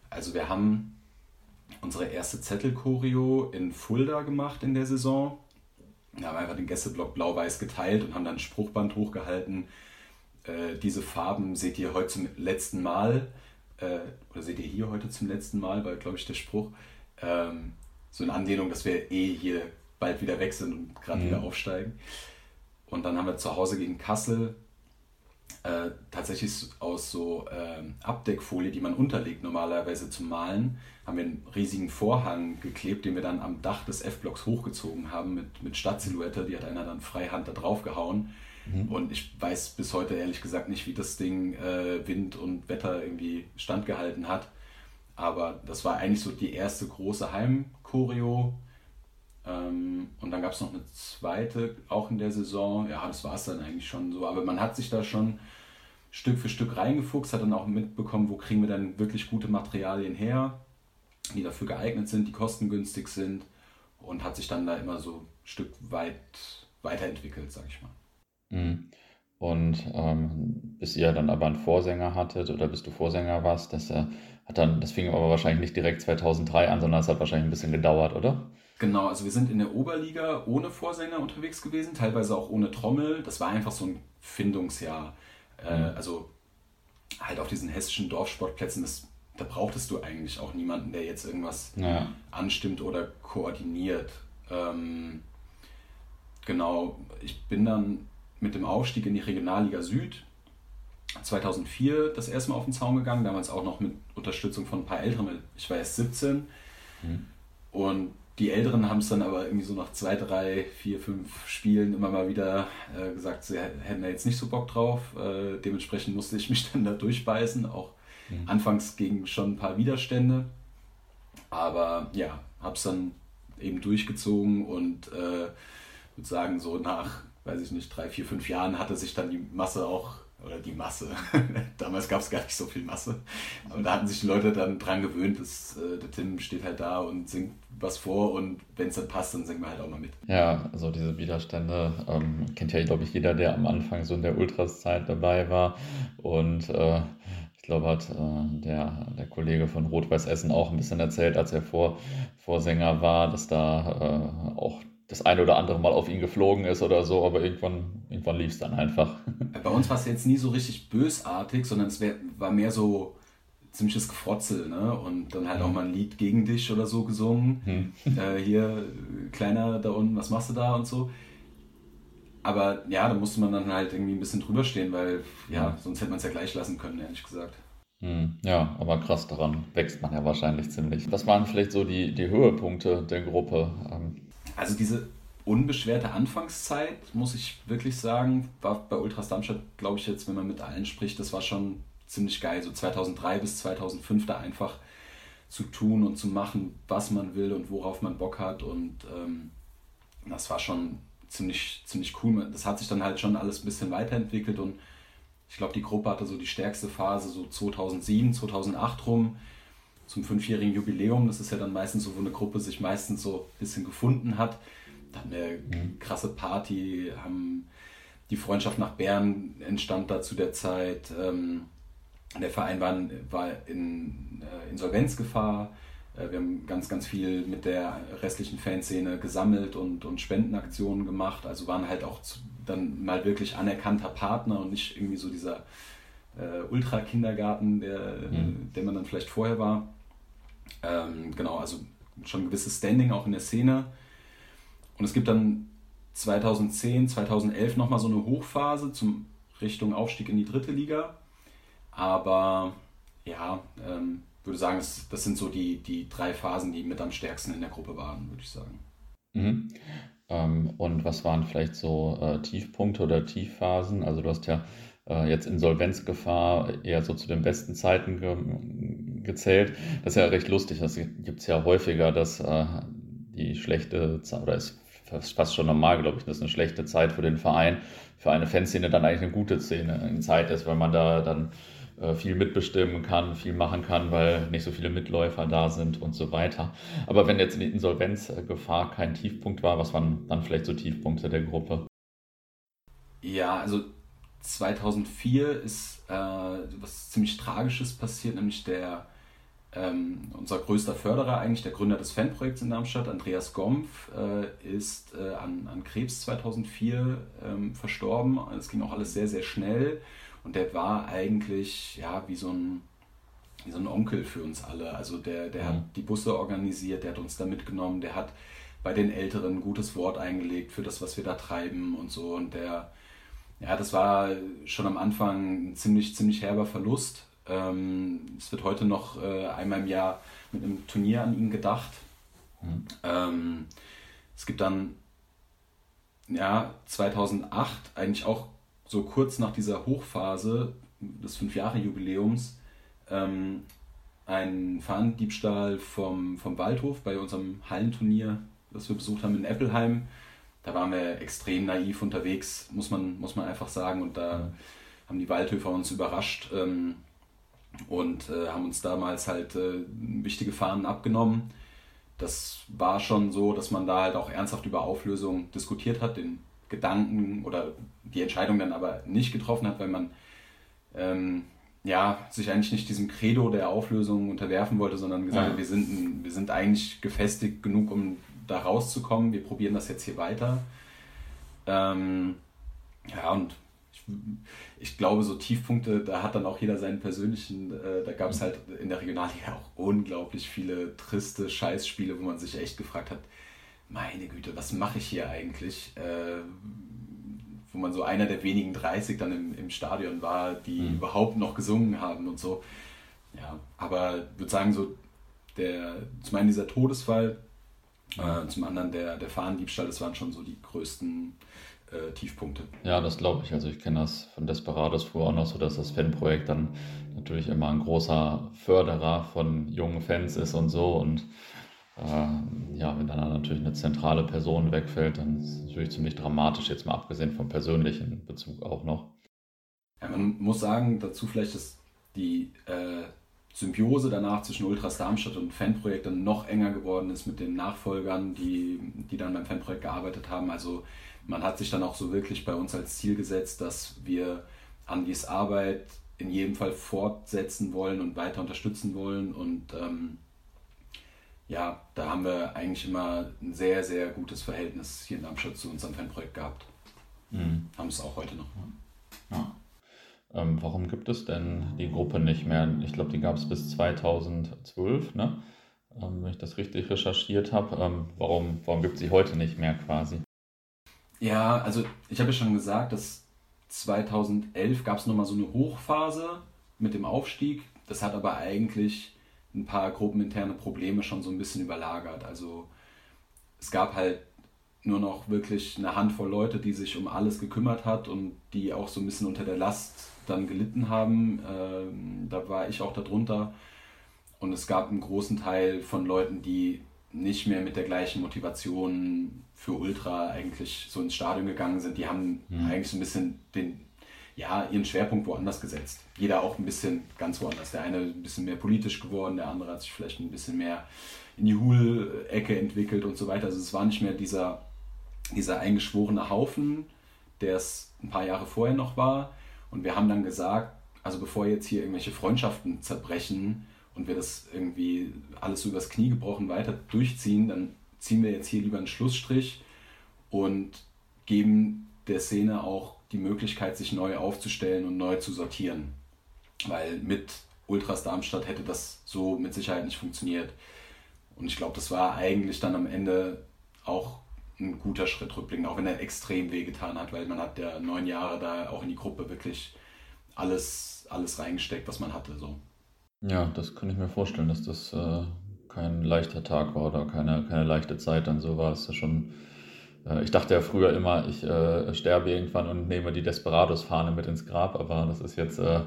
Also wir haben unsere erste Zettel-Choreo in Fulda gemacht in der Saison. Da haben wir einfach den Gästeblock blau-weiß geteilt und haben dann ein Spruchband hochgehalten. Äh, diese Farben seht ihr heute zum letzten Mal äh, oder seht ihr hier heute zum letzten Mal, war glaube ich der Spruch, ähm, so eine Anlehnung, dass wir eh hier bald wieder weg sind und gerade mhm. wieder aufsteigen. Und dann haben wir zu Hause gegen Kassel äh, tatsächlich aus so äh, Abdeckfolie, die man unterlegt normalerweise zum Malen, haben wir einen riesigen Vorhang geklebt, den wir dann am Dach des F-Blocks hochgezogen haben mit, mit Stadtsilhouette. Die hat einer dann freihand da drauf gehauen. Mhm. Und ich weiß bis heute ehrlich gesagt nicht, wie das Ding äh, Wind und Wetter irgendwie standgehalten hat. Aber das war eigentlich so die erste große Heimchoreo. Ähm, und dann gab es noch eine zweite, auch in der Saison. Ja, das war es dann eigentlich schon so. Aber man hat sich da schon Stück für Stück reingefuchst, hat dann auch mitbekommen, wo kriegen wir dann wirklich gute Materialien her, die dafür geeignet sind, die kostengünstig sind. Und hat sich dann da immer so ein Stück weit weiterentwickelt, sag ich mal. Mhm. Und ähm, bis ihr dann aber einen Vorsänger hattet oder bis du Vorsänger warst, das äh, hat dann, das fing aber wahrscheinlich nicht direkt 2003 an, sondern es hat wahrscheinlich ein bisschen gedauert, oder? Genau, also wir sind in der Oberliga ohne Vorsänger unterwegs gewesen, teilweise auch ohne Trommel. Das war einfach so ein Findungsjahr. Äh, mhm. also halt auf diesen hessischen Dorfsportplätzen, das, da brauchtest du eigentlich auch niemanden, der jetzt irgendwas ja. anstimmt oder koordiniert. Ähm, genau, ich bin dann mit dem Aufstieg in die Regionalliga Süd 2004 das erste Mal auf den Zaun gegangen, damals auch noch mit Unterstützung von ein paar Älteren. Ich war erst 17 mhm. und die Älteren haben es dann aber irgendwie so nach zwei, drei, vier, fünf Spielen immer mal wieder äh, gesagt, sie hätten da jetzt nicht so Bock drauf. Äh, dementsprechend musste ich mich *laughs* dann da durchbeißen, auch mhm. anfangs gegen schon ein paar Widerstände. Aber ja, habe es dann eben durchgezogen und äh, würde sagen, so nach, weiß ich nicht, drei, vier, fünf Jahren hatte sich dann die Masse auch oder die Masse. *laughs* Damals gab es gar nicht so viel Masse. Aber da hatten sich die Leute dann dran gewöhnt, dass äh, der Tim steht halt da und singt was vor und wenn es dann passt, dann singen wir halt auch mal mit. Ja, also diese Widerstände ähm, kennt ja, glaube ich, jeder, der am Anfang so in der Ultras-Zeit dabei war. Und äh, ich glaube, hat äh, der, der Kollege von Rot-Weiß Essen auch ein bisschen erzählt, als er vor, Vorsänger war, dass da äh, auch das eine oder andere Mal auf ihn geflogen ist oder so, aber irgendwann, irgendwann lief es dann einfach. *laughs* Bei uns war es jetzt nie so richtig bösartig, sondern es wär, war mehr so ziemliches Gefrotzel, ne? Und dann halt mhm. auch mal ein Lied gegen dich oder so gesungen. Mhm. *laughs* Äh, hier, kleiner da unten, was machst du da und so. Aber ja, da musste man dann halt irgendwie ein bisschen drüber stehen, weil ja, sonst hätte man es ja gleich lassen können, ehrlich gesagt. Mhm. Ja, aber krass, daran wächst man ja wahrscheinlich ziemlich. Was waren vielleicht so die, die Höhepunkte der Gruppe? Also diese unbeschwerte Anfangszeit, muss ich wirklich sagen, war bei Ultras Darmstadt, glaube ich jetzt, wenn man mit allen spricht, das war schon ziemlich geil. So 2003 bis 2005 da einfach zu tun und zu machen, was man will und worauf man Bock hat. Und ähm, das war schon ziemlich, ziemlich cool. Das hat sich dann halt schon alles ein bisschen weiterentwickelt und ich glaube, die Gruppe hatte so die stärkste Phase so 2007, 2008 rum zum fünfjährigen Jubiläum. Das ist ja dann meistens so, wo eine Gruppe sich meistens so ein bisschen gefunden hat. Da hatten wir mhm. krasse Party, haben die Freundschaft nach Bern entstand da zu der Zeit. Ähm, der Verein war, war in äh, Insolvenzgefahr. Äh, wir haben ganz, ganz viel mit der restlichen Fanszene gesammelt und, und Spendenaktionen gemacht. Also waren halt auch zu, dann mal wirklich anerkannter Partner und nicht irgendwie so dieser äh, Ultra-Kindergarten, der, mhm. der man dann vielleicht vorher war. Ähm, genau, also schon ein gewisses Standing auch in der Szene. Und es gibt dann 2010, 2011 nochmal so eine Hochphase zum Richtung Aufstieg in die dritte Liga. Aber ja, ähm, würde sagen, das, das sind so die, die drei Phasen, die mit am stärksten in der Gruppe waren, würde ich sagen. Mhm. Ähm, und was waren vielleicht so äh, Tiefpunkte oder Tiefphasen? Also du hast ja äh, jetzt Insolvenzgefahr eher so zu den besten Zeiten ge gezählt. Das ist ja recht lustig. Das gibt es ja häufiger, dass äh, die schlechte Zeit, oder ist fast schon normal, glaube ich, dass eine schlechte Zeit für den Verein, für eine Fanszene dann eigentlich eine gute Szene, eine Zeit ist, weil man da dann äh, viel mitbestimmen kann, viel machen kann, weil nicht so viele Mitläufer da sind und so weiter. Aber wenn jetzt die Insolvenzgefahr kein Tiefpunkt war, was waren dann vielleicht so Tiefpunkte der Gruppe? Ja, also 2004 ist äh, was ziemlich Tragisches passiert, nämlich der ähm, unser größter Förderer, eigentlich der Gründer des Fanprojekts in Darmstadt, Andreas Gompf, äh, ist äh, an, an Krebs 2004 ähm, verstorben. Es ging auch alles sehr, sehr schnell und der war eigentlich ja, wie, so ein, wie so ein Onkel für uns alle. Also der, der mhm. hat die Busse organisiert, der hat uns da mitgenommen, der hat bei den Älteren ein gutes Wort eingelegt für das, was wir da treiben und so. Und der, ja, das war schon am Anfang ein ziemlich, ziemlich herber Verlust. Ähm, es wird heute noch äh, einmal im Jahr mit einem Turnier an ihn gedacht. Mhm. Ähm, es gibt dann ja 2008 eigentlich auch so kurz nach dieser Hochphase des Fünf-Jahre-Jubiläums ähm, einen Fahnendiebstahl vom, vom Waldhof bei unserem Hallenturnier, das wir besucht haben in Eppelheim da waren wir extrem naiv unterwegs, muss man, muss man einfach sagen. Und da haben die Waldhöfer uns überrascht ähm, und äh, haben uns damals halt äh, wichtige Fahnen abgenommen. Das war schon so, dass man da halt auch ernsthaft über Auflösung diskutiert hat. Den Gedanken oder die Entscheidung dann aber nicht getroffen hat, weil man ähm, ja, sich eigentlich nicht diesem Credo der Auflösung unterwerfen wollte, sondern gesagt hat, wir, sind, wir sind eigentlich gefestigt genug, um da rauszukommen. Wir probieren das jetzt hier weiter. Ähm, ja, und ich, glaube, so Tiefpunkte, da hat dann auch jeder seinen persönlichen, äh, da gab es halt in der Regionalliga auch unglaublich viele triste Scheißspiele, wo man sich echt gefragt hat, meine Güte, was mache ich hier eigentlich? Äh, wo man so einer der wenigen 30 dann im, im Stadion war, die mhm. überhaupt noch gesungen haben und so. Ja, aber ich würde sagen, so der, zum einen dieser Todesfall, äh, zum anderen der, der Fahnendiebstahl, das waren schon so die größten äh, Tiefpunkte. Ja, das glaube ich. Also ich kenne das von Desperados früher auch noch so, dass das Fanprojekt dann natürlich immer ein großer Förderer von jungen Fans ist und so und äh, ja, wenn dann natürlich eine zentrale Person wegfällt, dann ist es natürlich ziemlich dramatisch, jetzt mal abgesehen vom persönlichen Bezug auch noch. Ja, man muss sagen, dazu vielleicht, dass die äh, Symbiose danach zwischen Ultras Darmstadt und Fanprojekt dann noch enger geworden ist mit den Nachfolgern, die, die dann beim Fanprojekt gearbeitet haben. Also man hat sich dann auch so wirklich bei uns als Ziel gesetzt, dass wir Andis Arbeit in jedem Fall fortsetzen wollen und weiter unterstützen wollen und ähm, ja, da haben wir eigentlich immer ein sehr, sehr gutes Verhältnis hier in Darmstadt zu unserem Fanprojekt gehabt. Mhm. Haben es auch heute noch. Ja. Ähm, warum gibt es denn die Gruppe nicht mehr? Ich glaube, die gab es bis 2012, ne? Ähm, wenn ich das richtig recherchiert habe. Ähm, warum warum gibt es sie heute nicht mehr quasi? Ja, also ich habe ja schon gesagt, dass 2011 gab es nochmal so eine Hochphase mit dem Aufstieg. Das hat aber eigentlich ein paar gruppeninterne Probleme schon so ein bisschen überlagert. Also es gab halt nur noch wirklich eine Handvoll Leute, die sich um alles gekümmert hat und die auch so ein bisschen unter der Last dann gelitten haben. Ähm, da war ich auch darunter. Und es gab einen großen Teil von Leuten, die nicht mehr mit der gleichen Motivation für Ultra eigentlich so ins Stadion gegangen sind. Die haben mhm. eigentlich so ein bisschen den ja, ihren Schwerpunkt woanders gesetzt. Jeder auch ein bisschen ganz woanders. Der eine ein bisschen mehr politisch geworden, der andere hat sich vielleicht ein bisschen mehr in die Hul-Ecke entwickelt und so weiter. Also es war nicht mehr dieser, dieser eingeschworene Haufen, der es ein paar Jahre vorher noch war. Und wir haben dann gesagt, also bevor jetzt hier irgendwelche Freundschaften zerbrechen und wir das irgendwie alles so übers Knie gebrochen weiter durchziehen, dann ziehen wir jetzt hier lieber einen Schlussstrich und geben der Szene auch die Möglichkeit, sich neu aufzustellen und neu zu sortieren. Weil mit Ultras Darmstadt hätte das so mit Sicherheit nicht funktioniert. Und ich glaube, das war eigentlich dann am Ende auch ein guter Schritt rückblickend, auch wenn er extrem wehgetan hat, weil man hat ja neun Jahre da auch in die Gruppe wirklich alles, alles reingesteckt, was man hatte. So. Ja, das kann ich mir vorstellen, dass das äh, kein leichter Tag war oder keine, keine leichte Zeit dann so war. Es ja schon äh, ich dachte ja früher immer, ich äh, sterbe irgendwann und nehme die Desperados-Fahne mit ins Grab, aber das ist jetzt äh,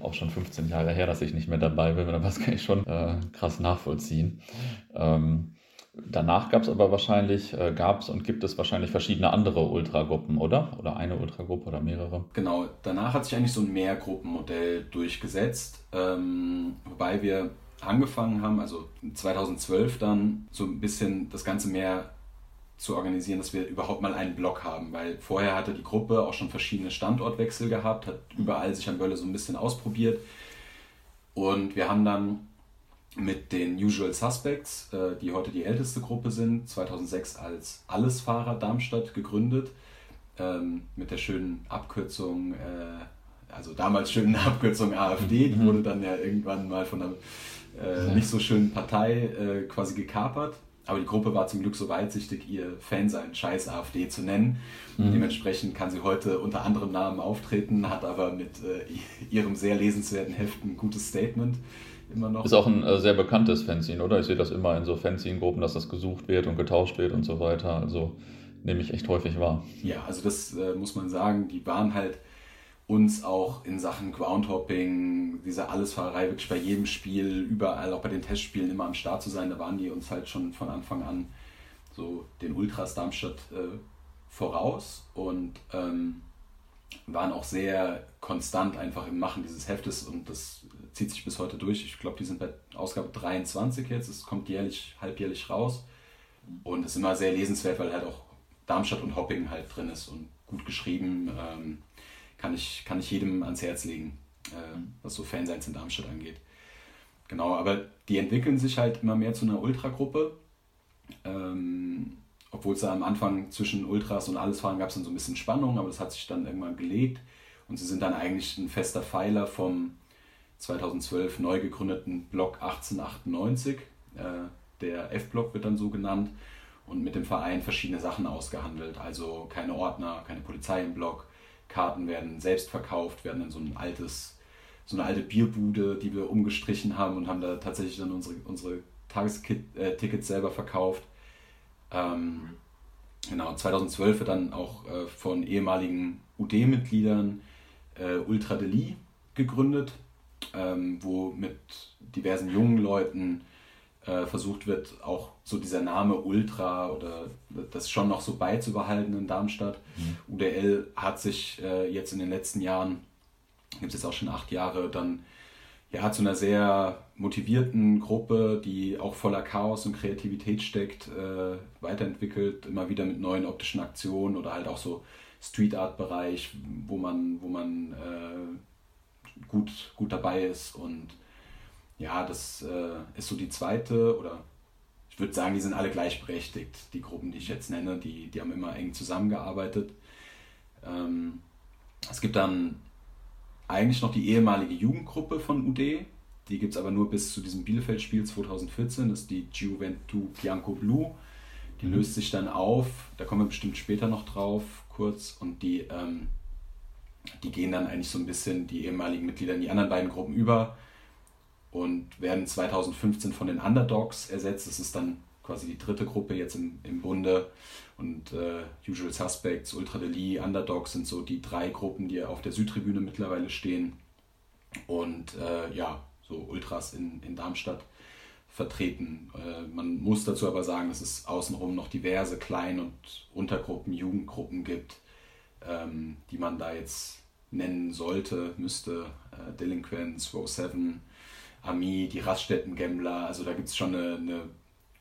auch schon 15 Jahre her, dass ich nicht mehr dabei bin, das kann ich schon äh, krass nachvollziehen. Ähm, danach gab es aber wahrscheinlich, äh, gab es und gibt es wahrscheinlich verschiedene andere Ultragruppen, oder? Oder eine Ultragruppe oder mehrere? Genau, danach hat sich eigentlich so ein Mehrgruppenmodell durchgesetzt, ähm, wobei wir angefangen haben, also 2012 dann so ein bisschen das Ganze mehr zu organisieren, dass wir überhaupt mal einen Block haben, weil vorher hatte die Gruppe auch schon verschiedene Standortwechsel gehabt, hat überall sich an Bölle so ein bisschen ausprobiert. Und wir haben dann mit den Usual Suspects, äh, die heute die älteste Gruppe sind, 2006 als Allesfahrer Darmstadt gegründet, ähm, mit der schönen Abkürzung, äh, also damals schönen *laughs* Abkürzung AfD, die mhm. wurde dann ja irgendwann mal von einer äh, nicht so schönen Partei quasi gekapert aber die Gruppe war zum Glück so weitsichtig, ihr Fansein Scheiß AfD zu nennen. Mhm. Dementsprechend kann sie heute unter anderem Namen auftreten, hat aber mit äh, ihrem sehr lesenswerten Heft ein gutes Statement immer noch. Ist auch ein äh, sehr bekanntes Fanzine, oder? Ich sehe das immer in so Fanzine-Gruppen, dass das gesucht wird und getauscht wird und so weiter. Also nehme ich echt häufig wahr. Ja, also das äh, muss man sagen. Die waren halt uns auch in Sachen Groundhopping, diese Allesfahrerei wirklich bei jedem Spiel, überall, auch bei den Testspielen immer am Start zu sein. Da waren die uns halt schon von Anfang an so den Ultras Darmstadt äh, voraus und ähm, waren auch sehr konstant einfach im Machen dieses Heftes und das zieht sich bis heute durch. Ich glaube, die sind bei Ausgabe 23 jetzt, es kommt jährlich, halbjährlich raus und ist immer sehr lesenswert, weil halt auch Darmstadt und Hopping halt drin ist und gut geschrieben. Ähm, kann, ich, kann ich jedem ans Herz legen, äh, was so Fanseins in Darmstadt angeht. Genau, aber die entwickeln sich halt immer mehr zu einer Ultragruppe. Ähm, obwohl es da am Anfang zwischen Ultras und Allesfahren gab es dann so ein bisschen Spannung, aber das hat sich dann irgendwann gelegt. Und sie sind dann eigentlich ein fester Pfeiler vom 2012 neu gegründeten Block 1898. Äh, der F-Block wird dann so genannt und mit dem Verein verschiedene Sachen ausgehandelt. Also keine Ordner, keine Polizei im Block, Karten werden selbst verkauft, werden in so ein altes, so eine alte Bierbude, die wir umgestrichen haben und haben da tatsächlich dann unsere, unsere Tagestickets selber verkauft. Ähm, genau, 2012 wird dann auch äh, von ehemaligen UD-Mitgliedern äh, Ultra Deli gegründet, ähm, wo mit diversen jungen Leuten äh, versucht wird, auch so dieser Name Ultra oder das schon noch so beizubehalten in Darmstadt. Mhm. UDL hat sich äh, jetzt in den letzten Jahren, gibt es jetzt auch schon acht Jahre, dann ja, zu einer sehr motivierten Gruppe, die auch voller Chaos und Kreativität steckt, äh, weiterentwickelt, immer wieder mit neuen optischen Aktionen oder halt auch so Street Art Bereich, wo man, wo man äh, gut, gut dabei ist und ja, das äh, ist so die zweite oder ich würde sagen, die sind alle gleichberechtigt, die Gruppen, die ich jetzt nenne, die, die haben immer eng zusammengearbeitet. Ähm, es gibt dann eigentlich noch die ehemalige Jugendgruppe von UD, die gibt es aber nur bis zu diesem Bielefeld-Spiel 2014, das ist die Gioventù Bianco Blu. Die mhm. löst sich dann auf, da kommen wir bestimmt später noch drauf, kurz, und die, ähm, die gehen dann eigentlich so ein bisschen die ehemaligen Mitglieder in die anderen beiden Gruppen über und werden 2015 von den Underdogs ersetzt. Das ist dann quasi die dritte Gruppe jetzt im, im Bunde. Und äh, Usual Suspects, Ultra Deli, Underdogs sind so die drei Gruppen, die auf der Südtribüne mittlerweile stehen. Und äh, ja, so Ultras in, in Darmstadt vertreten. Äh, man muss dazu aber sagen, dass es außenrum noch diverse Klein- und Untergruppen, Jugendgruppen gibt, ähm, die man da jetzt nennen sollte, müsste. Äh, Delinquents, Row 7, Ami, die Raststätten-Gambler, also da gibt es schon eine, eine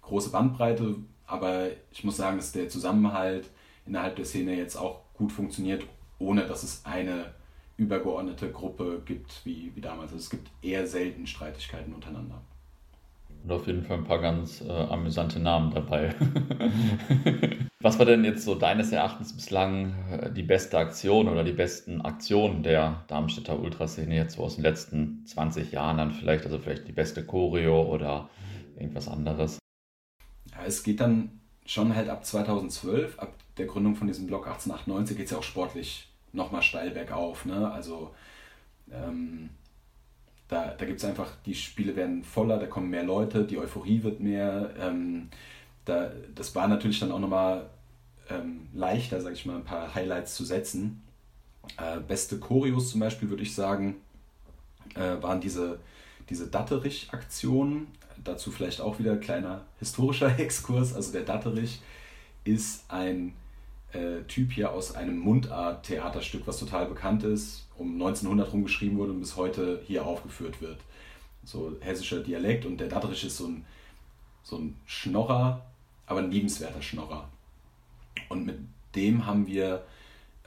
große Bandbreite, aber ich muss sagen, dass der Zusammenhalt innerhalb der Szene jetzt auch gut funktioniert, ohne dass es eine übergeordnete Gruppe gibt wie, wie damals. Also es gibt eher selten Streitigkeiten untereinander. Und auf jeden Fall ein paar ganz äh, amüsante Namen dabei. *laughs* Was war denn jetzt so deines Erachtens bislang äh, die beste Aktion oder die besten Aktionen der Darmstädter Ultraszene jetzt so aus den letzten 20 Jahren dann vielleicht? Also vielleicht die beste Choreo oder irgendwas anderes? Ja, es geht dann schon halt ab 2012, ab der Gründung von diesem Block 1898 geht es ja auch sportlich nochmal steil bergauf. Ne? Also ähm, da, da gibt es einfach, die Spiele werden voller, da kommen mehr Leute, die Euphorie wird mehr. Ähm, da, das war natürlich dann auch nochmal ähm, leichter, sage ich mal, ein paar Highlights zu setzen. Äh, beste Choreos zum Beispiel, würde ich sagen, äh, waren diese, diese Datterich-Aktionen. Dazu vielleicht auch wieder ein kleiner historischer *laughs* Exkurs. Also der Datterich ist ein äh, Typ hier aus einem Mundart-Theaterstück, was total bekannt ist, um 1900 rumgeschrieben wurde und bis heute hier aufgeführt wird. So hessischer Dialekt und der Datterich ist so ein, so ein Schnorrer, aber ein liebenswerter Schnorrer. Und mit dem haben wir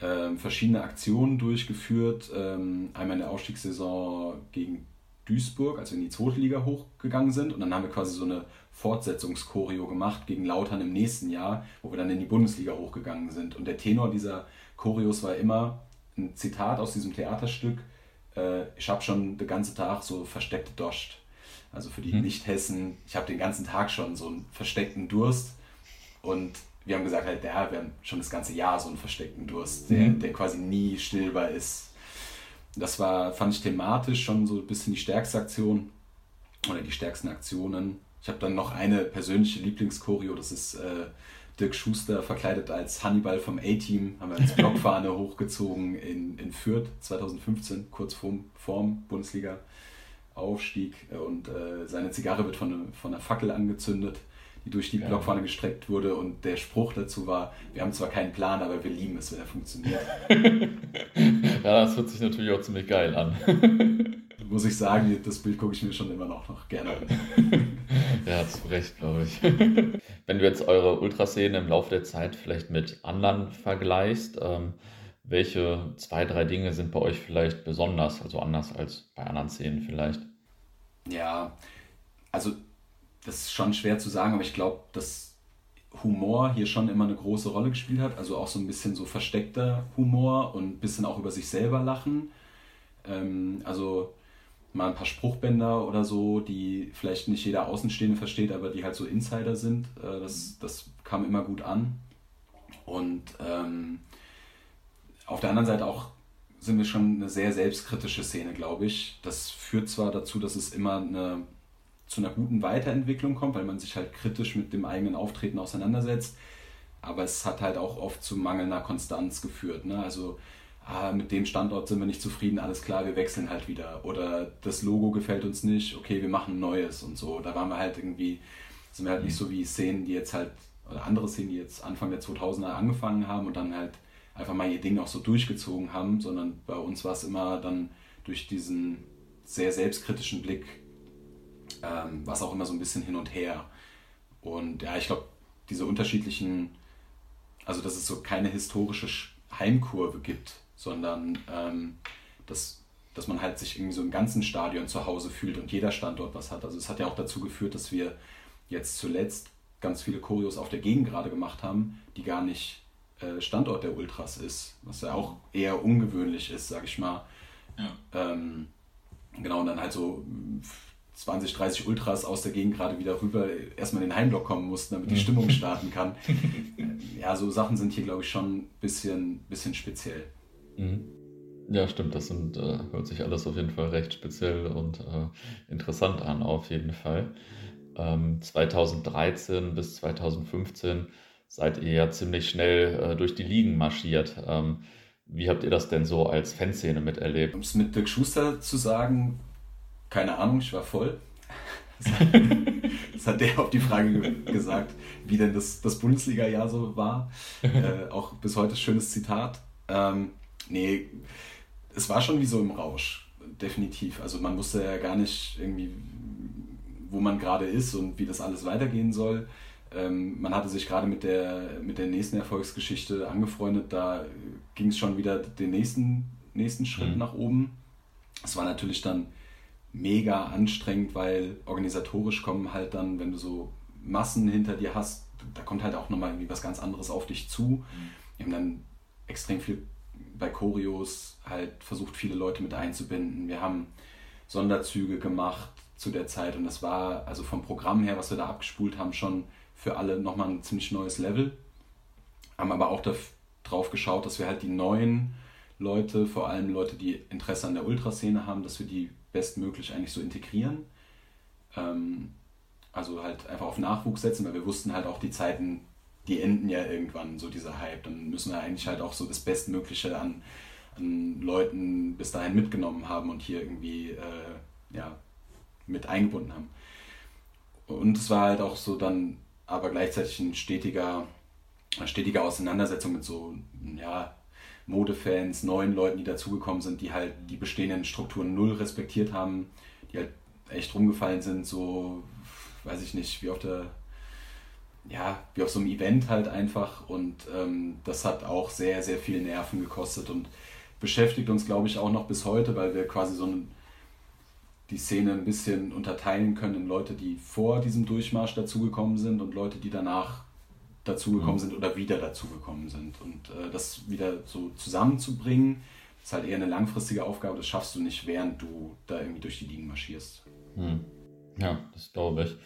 äh, verschiedene Aktionen durchgeführt. Ähm, einmal in der Aufstiegssaison gegen Duisburg, als wir in die zweite Liga hochgegangen sind. Und dann haben wir quasi so eine Fortsetzungschoreo gemacht gegen Lautern im nächsten Jahr, wo wir dann in die Bundesliga hochgegangen sind. Und der Tenor dieser Choreos war immer ein Zitat aus diesem Theaterstück. Äh, ich habe schon den ganzen Tag so versteckte Dost. Also für die mhm. Nicht-Hessen, ich habe den ganzen Tag schon so einen versteckten Durst. Und wir haben gesagt, halt, ja, wir haben schon das ganze Jahr so einen versteckten Durst, der, mhm. der quasi nie stillbar ist. Das war, fand ich thematisch schon so ein bisschen die stärkste Aktion oder die stärksten Aktionen. Ich habe dann noch eine persönliche Lieblingschoreo, das ist äh, Dirk Schuster verkleidet als Hannibal vom A-Team, haben wir als Blockfahne *laughs* hochgezogen in, in Fürth 2015, kurz vorm, vorm Bundesliga-Aufstieg. Und äh, seine Zigarre wird von, von einer Fackel angezündet die durch die ja. Blockfahne gestreckt wurde und der Spruch dazu war, wir haben zwar keinen Plan, aber wir lieben es, wenn er funktioniert. *laughs* ja, das hört sich natürlich auch ziemlich geil an. *laughs* Muss ich sagen, das Bild gucke ich mir schon immer noch, noch gerne an. *laughs* Ja, zu Recht, glaube ich. *laughs* Wenn du jetzt eure Ultraszene im Laufe der Zeit vielleicht mit anderen vergleichst, ähm, welche zwei, drei Dinge sind bei euch vielleicht besonders, also anders als bei anderen Szenen vielleicht? Ja, also das ist schon schwer zu sagen, aber ich glaube, dass Humor hier schon immer eine große Rolle gespielt hat. Also auch so ein bisschen so versteckter Humor und ein bisschen auch über sich selber lachen. Ähm, also mal ein paar Spruchbänder oder so, die vielleicht nicht jeder Außenstehende versteht, aber die halt so Insider sind. Äh, das, das kam immer gut an. Und ähm, auf der anderen Seite auch sind wir schon eine sehr selbstkritische Szene, glaube ich. Das führt zwar dazu, dass es immer eine, zu einer guten Weiterentwicklung kommt, weil man sich halt kritisch mit dem eigenen Auftreten auseinandersetzt, aber es hat halt auch oft zu mangelnder Konstanz geführt. Ne? Also ah, mit dem Standort sind wir nicht zufrieden, alles klar, wir wechseln halt wieder. Oder das Logo gefällt uns nicht, okay, wir machen neues und so. Da waren wir halt irgendwie, sind wir halt nicht so wie Szenen, die jetzt halt, oder andere Szenen, die jetzt Anfang der 2000er angefangen haben und dann halt einfach mal ihr Ding auch so durchgezogen haben, sondern bei uns war es immer dann durch diesen sehr selbstkritischen Blick, ähm, was auch immer so ein bisschen hin und her. Und ja, ich glaube, diese unterschiedlichen, also dass es so keine historische Heimkurve gibt, sondern ähm, dass, dass man halt sich irgendwie so im ganzen Stadion zu Hause fühlt und jeder Standort was hat. Also es hat ja auch dazu geführt, dass wir jetzt zuletzt ganz viele Choreos auf der Gegend gerade gemacht haben, die gar nicht äh, Standort der Ultras ist, was ja auch eher ungewöhnlich ist, sag ich mal. Ja. Ähm, genau, und dann halt so 20, 30 Ultras aus der Gegend gerade wieder rüber erstmal in den Heimblock kommen mussten, damit die *laughs* Stimmung starten kann. ja, so Sachen sind hier, glaube ich, schon ein bisschen, bisschen speziell. Mhm. Ja, stimmt, das sind, äh, hört sich alles auf jeden Fall recht speziell und äh, interessant an, auf jeden Fall. Ähm, 2013 bis 2015 seid ihr ja ziemlich schnell äh, durch die Ligen marschiert. Ähm, wie habt ihr das denn so als Fanszene miterlebt? Um es mit Dirk Schuster zu sagen, keine Ahnung, ich war voll. Das hat *laughs* der auf die Frage gesagt, wie denn das, das Bundesliga-Jahr so war. *laughs* Äh, auch bis heute schönes Zitat. Ähm, nee, es war schon wie so im Rausch, definitiv. Also man wusste ja gar nicht irgendwie, wo man gerade ist und wie das alles weitergehen soll. Ähm, man hatte sich gerade mit der, mit der nächsten Erfolgsgeschichte angefreundet, da ging es schon wieder den nächsten, nächsten Schritt mhm. nach oben. Es war natürlich dann mega anstrengend, weil organisatorisch kommen halt dann, wenn du so Massen hinter dir hast, da kommt halt auch nochmal irgendwie was ganz anderes auf dich zu. Mhm. Wir haben dann extrem viel bei Choreos halt versucht, viele Leute mit einzubinden. Wir haben Sonderzüge gemacht zu der Zeit und das war also vom Programm her, was wir da abgespult haben, schon für alle nochmal ein ziemlich neues Level. Haben aber auch darauf geschaut, dass wir halt die neuen Leute, vor allem Leute, die Interesse an der Ultraszene haben, dass wir die bestmöglich eigentlich so integrieren. Ähm, also halt einfach auf Nachwuchs setzen, weil wir wussten halt auch die Zeiten, die enden ja irgendwann, so dieser Hype. Dann müssen wir eigentlich halt auch so das Bestmögliche an, an Leuten bis dahin mitgenommen haben und hier irgendwie äh, ja, mit eingebunden haben. Und es war halt auch so dann aber gleichzeitig ein stetiger, eine stetige Auseinandersetzung mit so, ja, Modefans, neuen Leuten, die dazugekommen sind, die halt die bestehenden Strukturen null respektiert haben, die halt echt rumgefallen sind, so, weiß ich nicht, wie auf der, ja, wie auf so einem Event halt einfach. Und ähm, das hat auch sehr, sehr viel Nerven gekostet und beschäftigt uns, glaube ich, auch noch bis heute, weil wir quasi so ein, die Szene ein bisschen unterteilen können in Leute, die vor diesem Durchmarsch dazugekommen sind und Leute, die danach dazugekommen mhm. sind oder wieder dazugekommen sind. Und äh, das wieder so zusammenzubringen, ist halt eher eine langfristige Aufgabe. Das schaffst du nicht, während du da irgendwie durch die Ligen marschierst. Mhm. Ja, das glaube ich.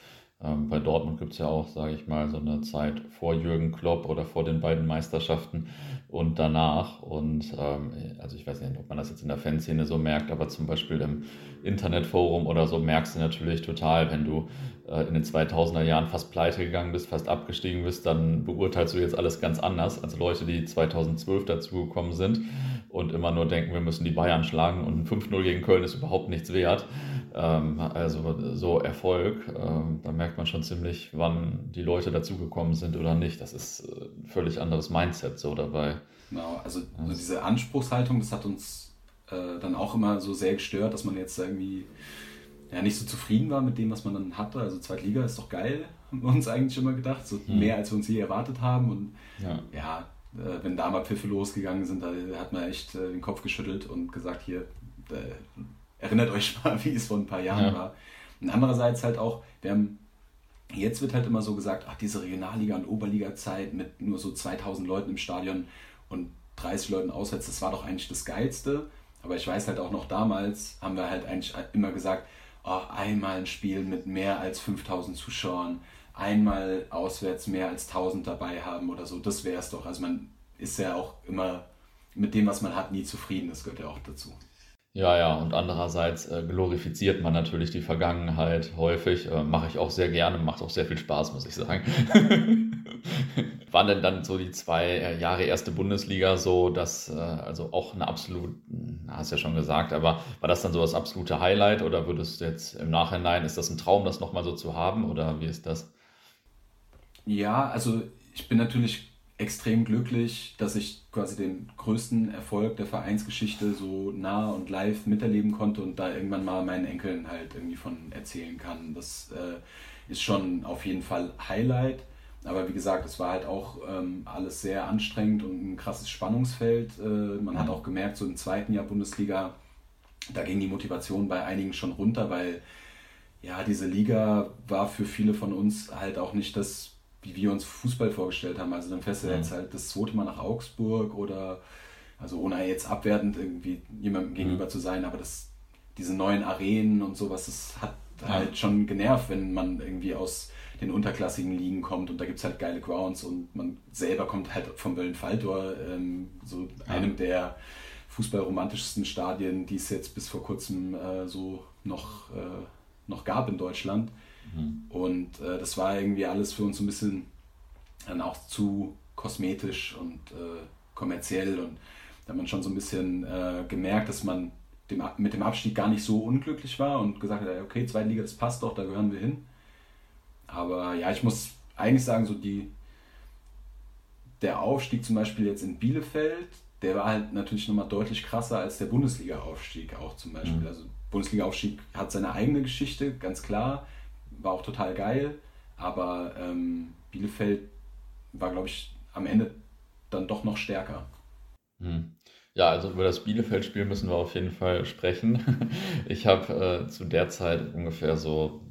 Ähm, bei Dortmund gibt es ja auch, sage ich mal, so eine Zeit vor Jürgen Klopp oder vor den beiden Meisterschaften und danach. Und ähm, also ich weiß nicht, ob man das jetzt in der Fanszene so merkt, aber zum Beispiel im Internetforum oder so merkst du natürlich total, wenn du in den 2000er Jahren fast pleite gegangen bist, fast abgestiegen bist, dann beurteilst du jetzt alles ganz anders als Leute, die 2012 dazugekommen sind und immer nur denken, wir müssen die Bayern schlagen und 5-0 gegen Köln ist überhaupt nichts wert. Ähm, also so Erfolg, ähm, da merkt man schon ziemlich, wann die Leute dazugekommen sind oder nicht. Das ist äh, ein völlig anderes Mindset so dabei. Genau, also, also diese Anspruchshaltung, das hat uns äh, dann auch immer so sehr gestört, dass man jetzt irgendwie ja, nicht so zufrieden war mit dem, was man dann hatte. Also Zweitliga ist doch geil, *laughs* haben wir uns eigentlich immer gedacht. So mhm. mehr, als wir uns je erwartet haben. Und ja, ja äh, wenn da mal Pfiffe losgegangen sind, da hat man echt äh, den Kopf geschüttelt und gesagt, hier, äh, erinnert euch *laughs* mal, wie es vor ein paar Jahren ja. war. Und andererseits halt auch, wir haben, jetzt wird halt immer so gesagt, ach, diese Regionalliga- und Oberliga-Zeit mit nur so 2000 Leuten im Stadion und 30 Leuten auswärts, das war doch eigentlich das Geilste. Aber ich weiß halt auch noch damals, haben wir halt eigentlich immer gesagt, oh, einmal ein Spiel mit mehr als 5000 Zuschauern, einmal auswärts mehr als 1000 dabei haben oder so, das wäre es doch. Also man ist ja auch immer mit dem, was man hat, nie zufrieden, das gehört ja auch dazu. Ja, ja, und andererseits äh, glorifiziert man natürlich die Vergangenheit häufig. Äh, Mache ich auch sehr gerne, macht auch sehr viel Spaß, muss ich sagen. *laughs* Waren denn dann so die zwei äh, Jahre erste Bundesliga so, dass, äh, also auch eine absolut, na, hast ja schon gesagt, aber war das dann so das absolute Highlight oder würdest du jetzt im Nachhinein, ist das ein Traum, das nochmal so zu haben oder wie ist das? Ja, also ich bin natürlich extrem glücklich, dass ich quasi den größten Erfolg der Vereinsgeschichte so nah und live miterleben konnte und da irgendwann mal meinen Enkeln halt irgendwie von erzählen kann. Das äh, ist schon auf jeden Fall Highlight. Aber wie gesagt, es war halt auch ähm, alles sehr anstrengend und ein krasses Spannungsfeld. Äh, man hat auch gemerkt, so im zweiten Jahr Bundesliga, da ging die Motivation bei einigen schon runter, weil ja, diese Liga war für viele von uns halt auch nicht das wie wir uns Fußball vorgestellt haben. Also dann fährst du mhm. jetzt halt das zweite Mal nach Augsburg oder, also ohne jetzt abwertend irgendwie jemandem mhm. gegenüber zu sein, aber das, diese neuen Arenen und sowas, das hat halt schon genervt, wenn man irgendwie aus den unterklassigen Ligen kommt und da gibt es halt geile Grounds und man selber kommt halt vom Böllen-Falltor, ähm, so ja. einem der fußballromantischsten Stadien, die es jetzt bis vor kurzem äh, so noch, äh, noch gab in Deutschland. Mhm. Und äh, das war irgendwie alles für uns ein bisschen dann auch zu kosmetisch und äh, kommerziell. Und da hat man schon so ein bisschen äh, gemerkt, dass man dem, mit dem Abstieg gar nicht so unglücklich war und gesagt hat, okay, zweite Liga, das passt doch, da gehören wir hin. Aber ja, ich muss eigentlich sagen, so die, der Aufstieg zum Beispiel jetzt in Bielefeld, der war halt natürlich nochmal deutlich krasser als der Bundesliga-Aufstieg auch zum Beispiel. Mhm. Also Bundesliga-Aufstieg hat seine eigene Geschichte, ganz klar war auch total geil, aber ähm, Bielefeld war, glaube ich, am Ende dann doch noch stärker. Hm. Ja, also über das Bielefeld-Spiel müssen wir auf jeden Fall sprechen. *laughs* Ich habe äh, zu der Zeit ungefähr so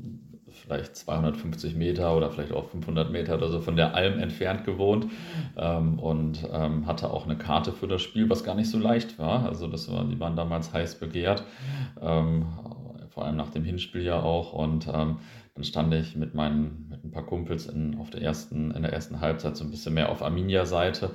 vielleicht 250 Meter oder vielleicht auch 500 Meter oder so von der Alm entfernt gewohnt ähm, und ähm, hatte auch eine Karte für das Spiel, was gar nicht so leicht war. Also das war, die waren damals heiß begehrt, ähm, vor allem nach dem Hinspiel ja auch und ähm, dann stand ich mit meinen, mit ein paar Kumpels in, auf der ersten, in der ersten Halbzeit so ein bisschen mehr auf Arminia-Seite.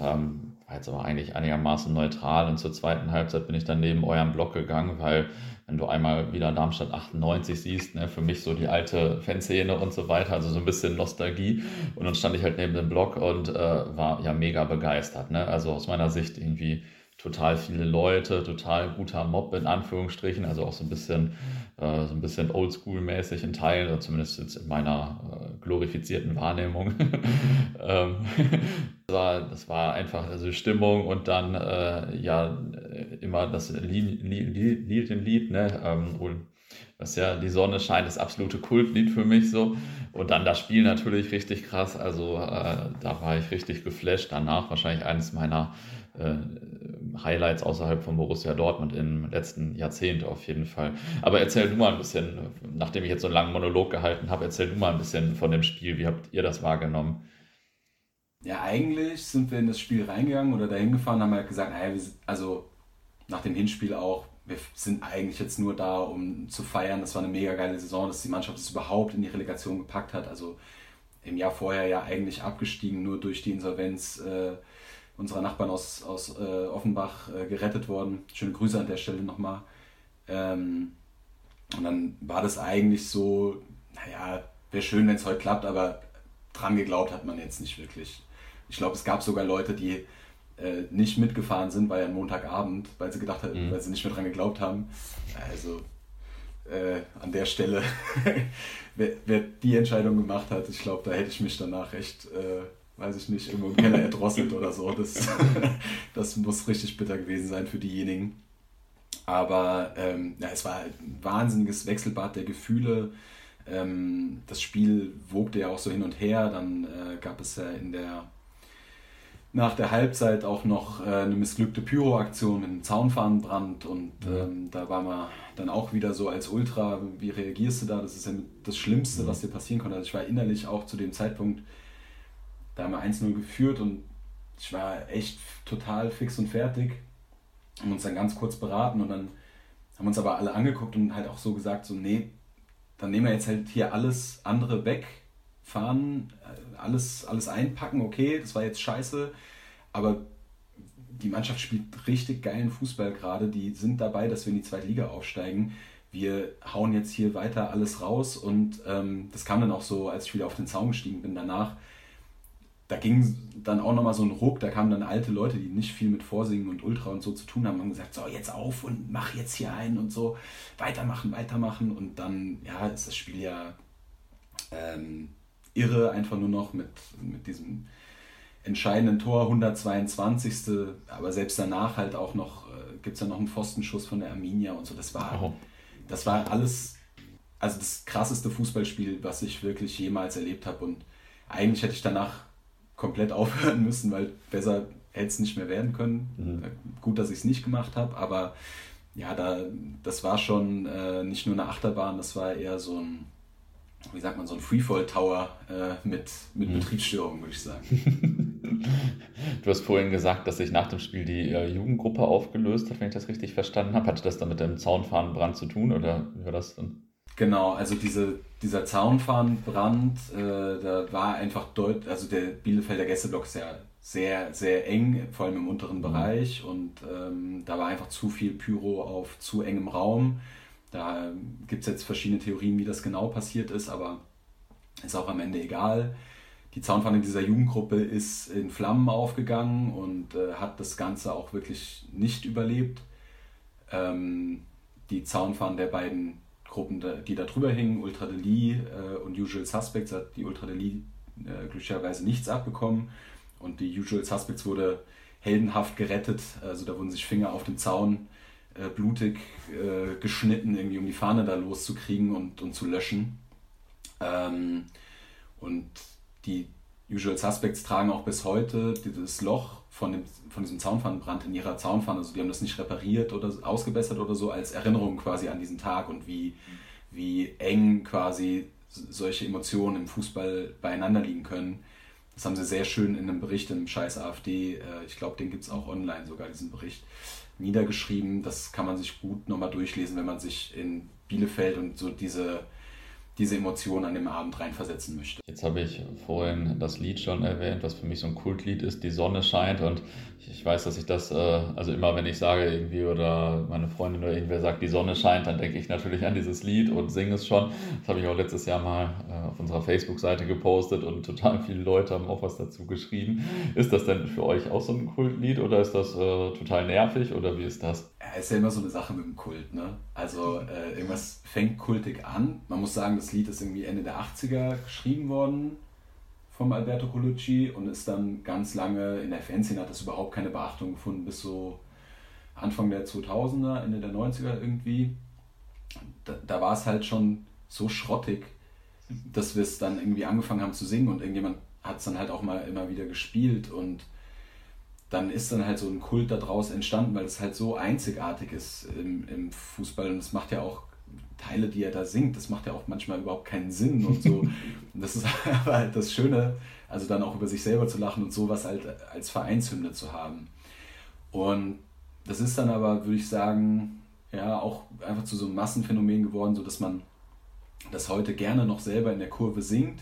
Ähm, war jetzt aber eigentlich einigermaßen neutral. Und zur zweiten Halbzeit bin ich dann neben eurem Block gegangen, weil wenn du einmal wieder Darmstadt 98 siehst, ne, für mich so die alte Fanszene und so weiter, also so ein bisschen Nostalgie. Und dann stand ich halt neben dem Block und äh, war ja mega begeistert. Ne? Also aus meiner Sicht irgendwie total viele Leute, total guter Mob in Anführungsstrichen, also auch so ein bisschen, äh, so ein bisschen Oldschool-mäßig in Teilen, oder zumindest jetzt in meiner äh, glorifizierten Wahrnehmung. *laughs* ähm, *laughs* das, war, das war einfach also Stimmung und dann äh, ja immer das Lied, Lied, Lied, Lied ne? Ähm, was ja die Sonne scheint, das absolute Kultlied für mich so. Und dann das Spiel natürlich richtig krass. Also äh, da war ich richtig geflasht. Danach wahrscheinlich eines meiner äh, Highlights außerhalb von Borussia Dortmund im letzten Jahrzehnt auf jeden Fall. Aber erzähl du mal ein bisschen, nachdem ich jetzt so einen langen Monolog gehalten habe, erzähl du mal ein bisschen von dem Spiel. Wie habt ihr das wahrgenommen? Ja, eigentlich sind wir in das Spiel reingegangen oder dahin gefahren, haben halt gesagt, naja, also nach dem Hinspiel auch, wir sind eigentlich jetzt nur da, um zu feiern. Das war eine mega geile Saison, dass die Mannschaft es überhaupt in die Relegation gepackt hat. Also im Jahr vorher ja eigentlich abgestiegen, nur durch die Insolvenz äh, unserer Nachbarn aus, aus äh, Offenbach äh, gerettet worden. Schöne Grüße an der Stelle nochmal. Ähm, und dann war das eigentlich so, naja, wäre schön, wenn es heute klappt, aber dran geglaubt hat man jetzt nicht wirklich. Ich glaube, es gab sogar Leute, die äh, nicht mitgefahren sind, weil ja Montagabend, weil sie gedacht haben, mhm. weil sie nicht mehr dran geglaubt haben. Also äh, an der Stelle, *laughs* wer, wer, die Entscheidung gemacht hat, ich glaube, da hätte ich mich danach echt äh, weiß ich nicht, irgendwo im Keller erdrosselt oder so. Das, *laughs* das muss richtig bitter gewesen sein für diejenigen. Aber ähm, ja, es war ein wahnsinniges Wechselbad der Gefühle. Ähm, das Spiel wogte ja auch so hin und her. Dann äh, gab es ja in der nach der Halbzeit auch noch äh, eine missglückte Pyroaktion mit einem Zaunfahnenbrand und ähm, da war man dann auch wieder so als Ultra, wie reagierst du da? Das ist ja das Schlimmste, was dir passieren konnte. Also ich war innerlich auch zu dem Zeitpunkt, da haben wir 1-0 geführt und ich war echt total fix und fertig. Haben uns dann ganz kurz beraten und dann haben uns aber alle angeguckt und halt auch so gesagt, so nee, dann nehmen wir jetzt halt hier alles andere weg, fahren, äh, alles, alles einpacken, okay, das war jetzt scheiße, aber die Mannschaft spielt richtig geilen Fußball gerade, die sind dabei, dass wir in die zweite Liga aufsteigen. Wir hauen jetzt hier weiter alles raus und ähm, das kam dann auch so, als ich wieder auf den Zaun gestiegen bin danach. Da ging dann auch nochmal so ein Ruck, da kamen dann alte Leute, die nicht viel mit Vorsingen und Ultra und so zu tun haben, haben gesagt, so jetzt auf und mach jetzt hier ein und so, weitermachen, weitermachen und dann, ja, ist das Spiel ja ähm, irre, einfach nur noch mit, mit diesem entscheidenden Tor, 122. Aber selbst danach halt auch noch, äh, gibt es ja noch einen Pfostenschuss von der Arminia und so. Das war, oh. das war alles, also das krasseste Fußballspiel, was ich wirklich jemals erlebt habe. Und eigentlich hätte ich danach komplett *laughs* aufhören müssen, weil besser hätte es nicht mehr werden können. Mhm. Äh, gut, dass ich es nicht gemacht habe, aber ja, da, das war schon äh, nicht nur eine Achterbahn, das war eher so ein wie sagt man, so ein Freefall-Tower äh, mit, mit mhm. Betriebsstörungen, würde ich sagen. *laughs* du hast vorhin gesagt, dass sich nach dem Spiel die äh, Jugendgruppe aufgelöst hat, wenn ich das richtig verstanden habe. Hatte das dann mit dem Zaunfahnenbrand zu tun oder wie war das denn? Genau, also diese, dieser Zaunfahnenbrand, äh, da war einfach deutlich, also der Bielefelder Gästeblock ist ja sehr, sehr eng, vor allem im unteren mhm. Bereich und ähm, da war einfach zu viel Pyro auf zu engem Raum da gibt es jetzt verschiedene Theorien, wie das genau passiert ist, aber ist auch am Ende egal. Die Zaunpfanne dieser Jugendgruppe ist in Flammen aufgegangen und äh, hat das Ganze auch wirklich nicht überlebt. Ähm, die Zaunpfannen der beiden Gruppen, die da drüber hingen, Ultra Deli äh, und Usual Suspects, hat die Ultra Deli äh, glücklicherweise nichts abbekommen und die Usual Suspects wurde heldenhaft gerettet. Also da wurden sich Finger auf den Zaun äh, blutig äh, geschnitten, irgendwie um die Fahne da loszukriegen und, und zu löschen. Ähm, und die Usual Suspects tragen auch bis heute dieses Loch von, dem, von diesem Zaunpfannenbrand in ihrer Zaunpfanne. Also die haben das nicht repariert oder ausgebessert oder so, als Erinnerung quasi an diesen Tag und wie, wie eng quasi solche Emotionen im Fußball beieinander liegen können. Das haben sie sehr schön in einem Bericht im Scheiß AfD, äh, ich glaube, den gibt es auch online sogar, diesen Bericht, niedergeschrieben. Das kann man sich gut nochmal durchlesen, wenn man sich in Bielefeld und so diese, diese Emotionen an dem Abend reinversetzen möchte. Jetzt habe ich vorhin das Lied schon erwähnt, was für mich so ein Kultlied ist, Die Sonne scheint. Und ich weiß, dass ich das, äh, also immer wenn ich sage irgendwie oder meine Freundin oder irgendwer sagt, die Sonne scheint, dann denke ich natürlich an dieses Lied und singe es schon. Das habe ich auch letztes Jahr mal äh, auf unserer Facebook-Seite gepostet und total viele Leute haben auch was dazu geschrieben. Ist das denn für euch auch so ein Kultlied oder ist das äh, total nervig oder wie ist das? Ja, ist ja immer so eine Sache mit dem Kult, ne? Also äh, irgendwas fängt kultig an. Man muss sagen, das Lied ist irgendwie Ende der 80er geschrieben worden vom Alberto Colucci und ist dann ganz lange in der Fanszene hat das überhaupt keine Beachtung gefunden, bis so Anfang der 2000er, Ende der 90er irgendwie. Da, da war es halt schon so schrottig, dass wir es dann irgendwie angefangen haben zu singen und irgendjemand hat es dann halt auch mal immer wieder gespielt und dann ist dann halt so ein Kult daraus entstanden, weil es halt so einzigartig ist im, im Fußball und es macht ja auch Teile, die er da singt, das macht ja auch manchmal überhaupt keinen Sinn und so. und *laughs* das ist *laughs* aber halt das Schöne, also dann auch über sich selber zu lachen und sowas halt als Vereinshymne zu haben. Und das ist dann aber, würde ich sagen, ja, auch einfach zu so einem Massenphänomen geworden, so dass man das heute gerne noch selber in der Kurve singt.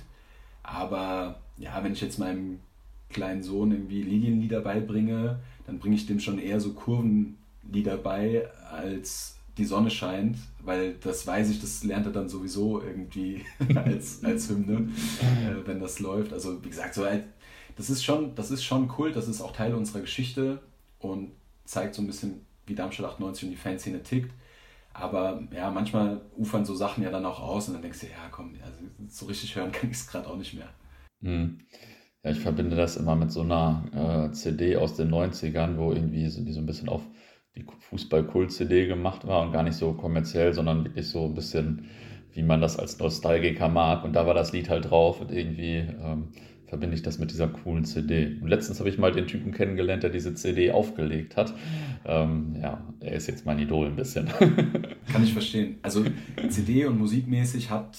Aber ja, wenn ich jetzt meinem kleinen Sohn irgendwie Lilienlieder beibringe, dann bringe ich dem schon eher so Kurvenlieder bei, als die Sonne scheint, weil das weiß ich, das lernt er dann sowieso irgendwie *laughs* als, als Hymne, äh, wenn das läuft. Also wie gesagt, so halt, das ist schon, das ist schon Kult, das ist auch Teil unserer Geschichte und zeigt so ein bisschen, wie Darmstadt 98 und die Fanszene tickt. Aber ja, manchmal ufern so Sachen ja dann auch aus und dann denkst du, ja komm, also so richtig hören kann ich es gerade auch nicht mehr. Hm. Ja, ich verbinde das immer mit so einer äh, CD aus den 90ern, wo irgendwie so, die so ein bisschen auf die Fußball-Kult-CD gemacht war und gar nicht so kommerziell, sondern wirklich so ein bisschen, wie man das als Nostalgiker mag. Und da war das Lied halt drauf und irgendwie ähm, verbinde ich das mit dieser coolen CD. Und letztens habe ich mal den Typen kennengelernt, der diese CD aufgelegt hat. Ähm, ja, er ist jetzt mein Idol ein bisschen. *laughs* Kann ich verstehen. Also CD und musikmäßig hat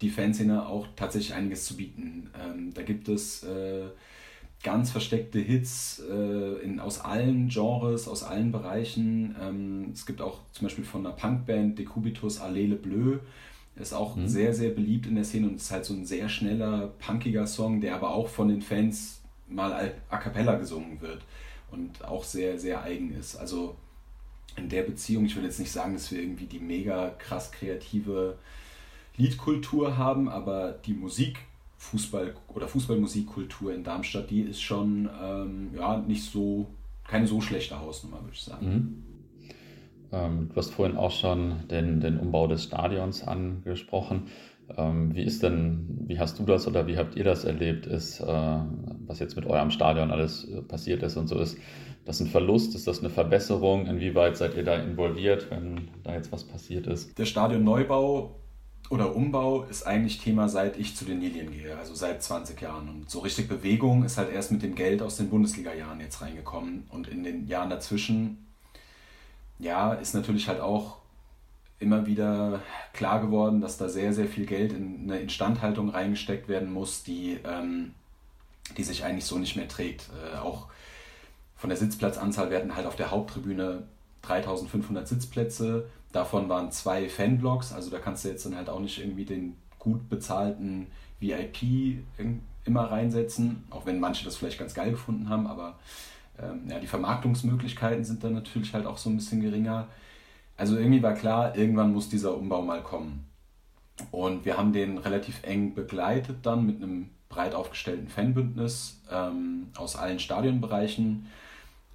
die Fanszene auch tatsächlich einiges zu bieten. Ähm, da gibt es äh, ganz versteckte Hits äh, in, aus allen Genres, aus allen Bereichen. Ähm, es gibt auch zum Beispiel von einer Punkband Decubitus Allele Bleu ist auch mhm. sehr, sehr beliebt in der Szene und ist halt so ein sehr schneller, punkiger Song, der aber auch von den Fans mal a cappella gesungen wird und auch sehr, sehr eigen ist. Also in der Beziehung, ich will jetzt nicht sagen, dass wir irgendwie die mega krass kreative Liedkultur haben, aber die Musik, Fußball oder Fußballmusikkultur in Darmstadt, die ist schon ähm, ja, nicht so, keine so schlechte Hausnummer, würde ich sagen. Mhm. Ähm, du hast vorhin auch schon den, den Umbau des Stadions angesprochen. Ähm, wie ist denn, wie hast du das oder wie habt ihr das erlebt, ist, äh, was jetzt mit eurem Stadion alles äh, passiert ist und so ist? Das ein Verlust? Ist das eine Verbesserung? Inwieweit seid ihr da involviert, wenn da jetzt was passiert ist? Der Stadionneubau oder Umbau ist eigentlich Thema, seit ich zu den Lilien gehe, also seit 20 Jahren. Und so richtig Bewegung ist halt erst mit dem Geld aus den Bundesliga-Jahren jetzt reingekommen. Und in den Jahren dazwischen ja, ist natürlich halt auch immer wieder klar geworden, dass da sehr, sehr viel Geld in eine Instandhaltung reingesteckt werden muss, die, ähm, die sich eigentlich so nicht mehr trägt. Äh, auch von der Sitzplatzanzahl werden halt auf der Haupttribüne 3500 Sitzplätze. Davon waren zwei Fanblocks, also da kannst du jetzt dann halt auch nicht irgendwie den gut bezahlten VIP immer reinsetzen, auch wenn manche das vielleicht ganz geil gefunden haben, aber ähm, ja, die Vermarktungsmöglichkeiten sind dann natürlich halt auch so ein bisschen geringer. Also irgendwie war klar, irgendwann muss dieser Umbau mal kommen. Und wir haben den relativ eng begleitet dann mit einem breit aufgestellten Fanbündnis ähm, aus allen Stadionbereichen,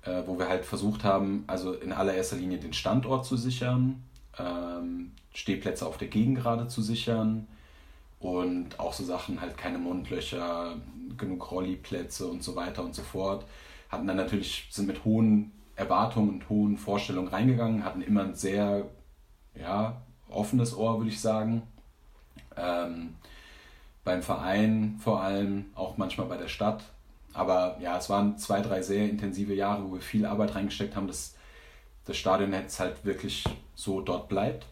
äh, wo wir halt versucht haben, also in allererster Linie den Standort zu sichern, ähm, Stehplätze auf der Gegengrade zu sichern und auch so Sachen halt keine Mundlöcher, genug Rolliplätze und so weiter und so fort hatten dann natürlich, sind mit hohen Erwartungen und hohen Vorstellungen reingegangen, hatten immer ein sehr ja, offenes Ohr, würde ich sagen. Ähm, beim Verein vor allem, auch manchmal bei der Stadt. Aber ja, es waren zwei, drei sehr intensive Jahre, wo wir viel Arbeit reingesteckt haben, dass das Stadion jetzt halt wirklich so dort bleibt.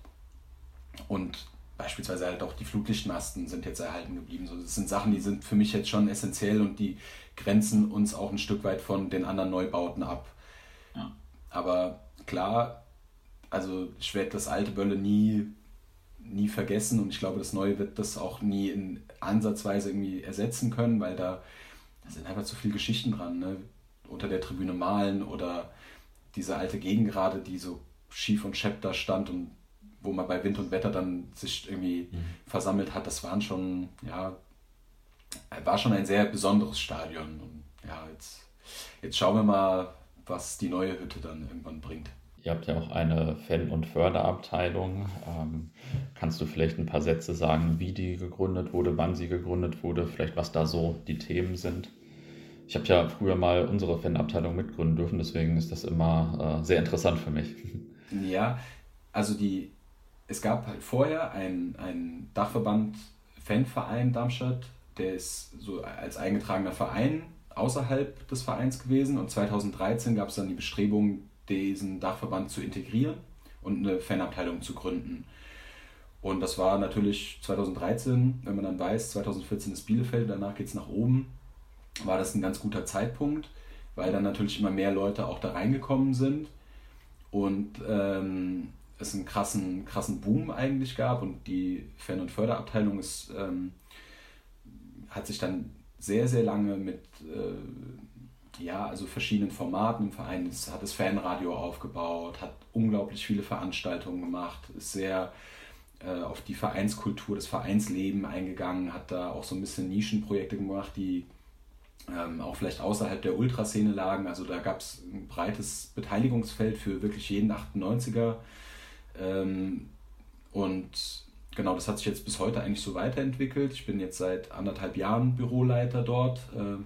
Und beispielsweise halt auch die Flutlichtmasten sind jetzt erhalten geblieben. So, das sind Sachen, die sind für mich jetzt schon essentiell und die grenzen uns auch ein Stück weit von den anderen Neubauten ab. Ja. Aber klar, also ich werde das alte Bölle nie, nie vergessen und ich glaube, das Neue wird das auch nie in Ansatzweise irgendwie ersetzen können, weil da, da sind einfach zu viele Geschichten dran. Ne? Unter der Tribüne malen oder diese alte Gegengrade, die so schief und schepp da stand und wo man bei Wind und Wetter dann sich irgendwie mhm. versammelt hat, das waren schon, ja, war schon ein sehr besonderes Stadion. Und ja, jetzt, jetzt schauen wir mal, was die neue Hütte dann irgendwann bringt. Ihr habt ja auch eine Fan- und Förderabteilung. Ähm, kannst du vielleicht ein paar Sätze sagen, wie die gegründet wurde, wann sie gegründet wurde, vielleicht was da so die Themen sind? Ich habe ja früher mal unsere Fanabteilung mitgründen dürfen, deswegen ist das immer äh, sehr interessant für mich. *laughs* Ja, also die es gab halt vorher einen, Dachverband Fanverein Darmstadt, der ist so als eingetragener Verein außerhalb des Vereins gewesen und 2013 gab es dann die Bestrebung, diesen Dachverband zu integrieren und eine Fanabteilung zu gründen. Und das war natürlich 2013, wenn man dann weiß, 2014 ist Bielefeld, danach geht es nach oben, war das ein ganz guter Zeitpunkt, weil dann natürlich immer mehr Leute auch da reingekommen sind. Und ähm, es einen krassen, krassen Boom eigentlich gab und die Fan- und Förderabteilung ist, ähm, hat sich dann sehr, sehr lange mit äh, ja, also verschiedenen Formaten im Verein, es hat das Fanradio aufgebaut, hat unglaublich viele Veranstaltungen gemacht, ist sehr äh, auf die Vereinskultur, das Vereinsleben eingegangen, hat da auch so ein bisschen Nischenprojekte gemacht, die ähm, auch vielleicht außerhalb der Ultraszene lagen. Also da gab es ein breites Beteiligungsfeld für wirklich jeden 98er ähm, und genau, das hat sich jetzt bis heute eigentlich so weiterentwickelt. Ich bin jetzt seit anderthalb Jahren Büroleiter dort. Äh,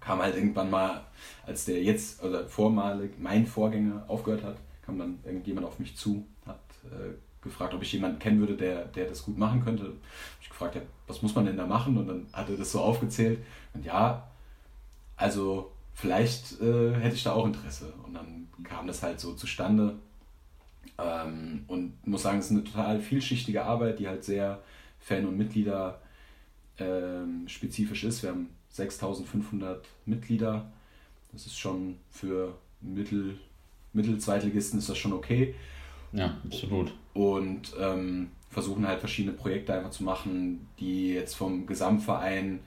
kam halt irgendwann mal, als der jetzt, oder vormalig, mein Vorgänger aufgehört hat, kam dann irgendjemand auf mich zu, hat äh, gefragt, ob ich jemanden kennen würde, der, der das gut machen könnte. Ich gefragt, ja, was muss man denn da machen? Und dann hat er das so aufgezählt. Und ja, also vielleicht äh, hätte ich da auch Interesse. Und dann kam das halt so zustande. Ähm, und muss sagen, es ist eine total vielschichtige Arbeit, die halt sehr Fan- und Mitglieder ähm, spezifisch ist. Wir haben 6500 Mitglieder. Das ist schon für Mittel, Mittel-Zweitligisten ist das schon okay. Ja, absolut. Und ähm, versuchen halt verschiedene Projekte einfach zu machen, die jetzt vom Gesamtverein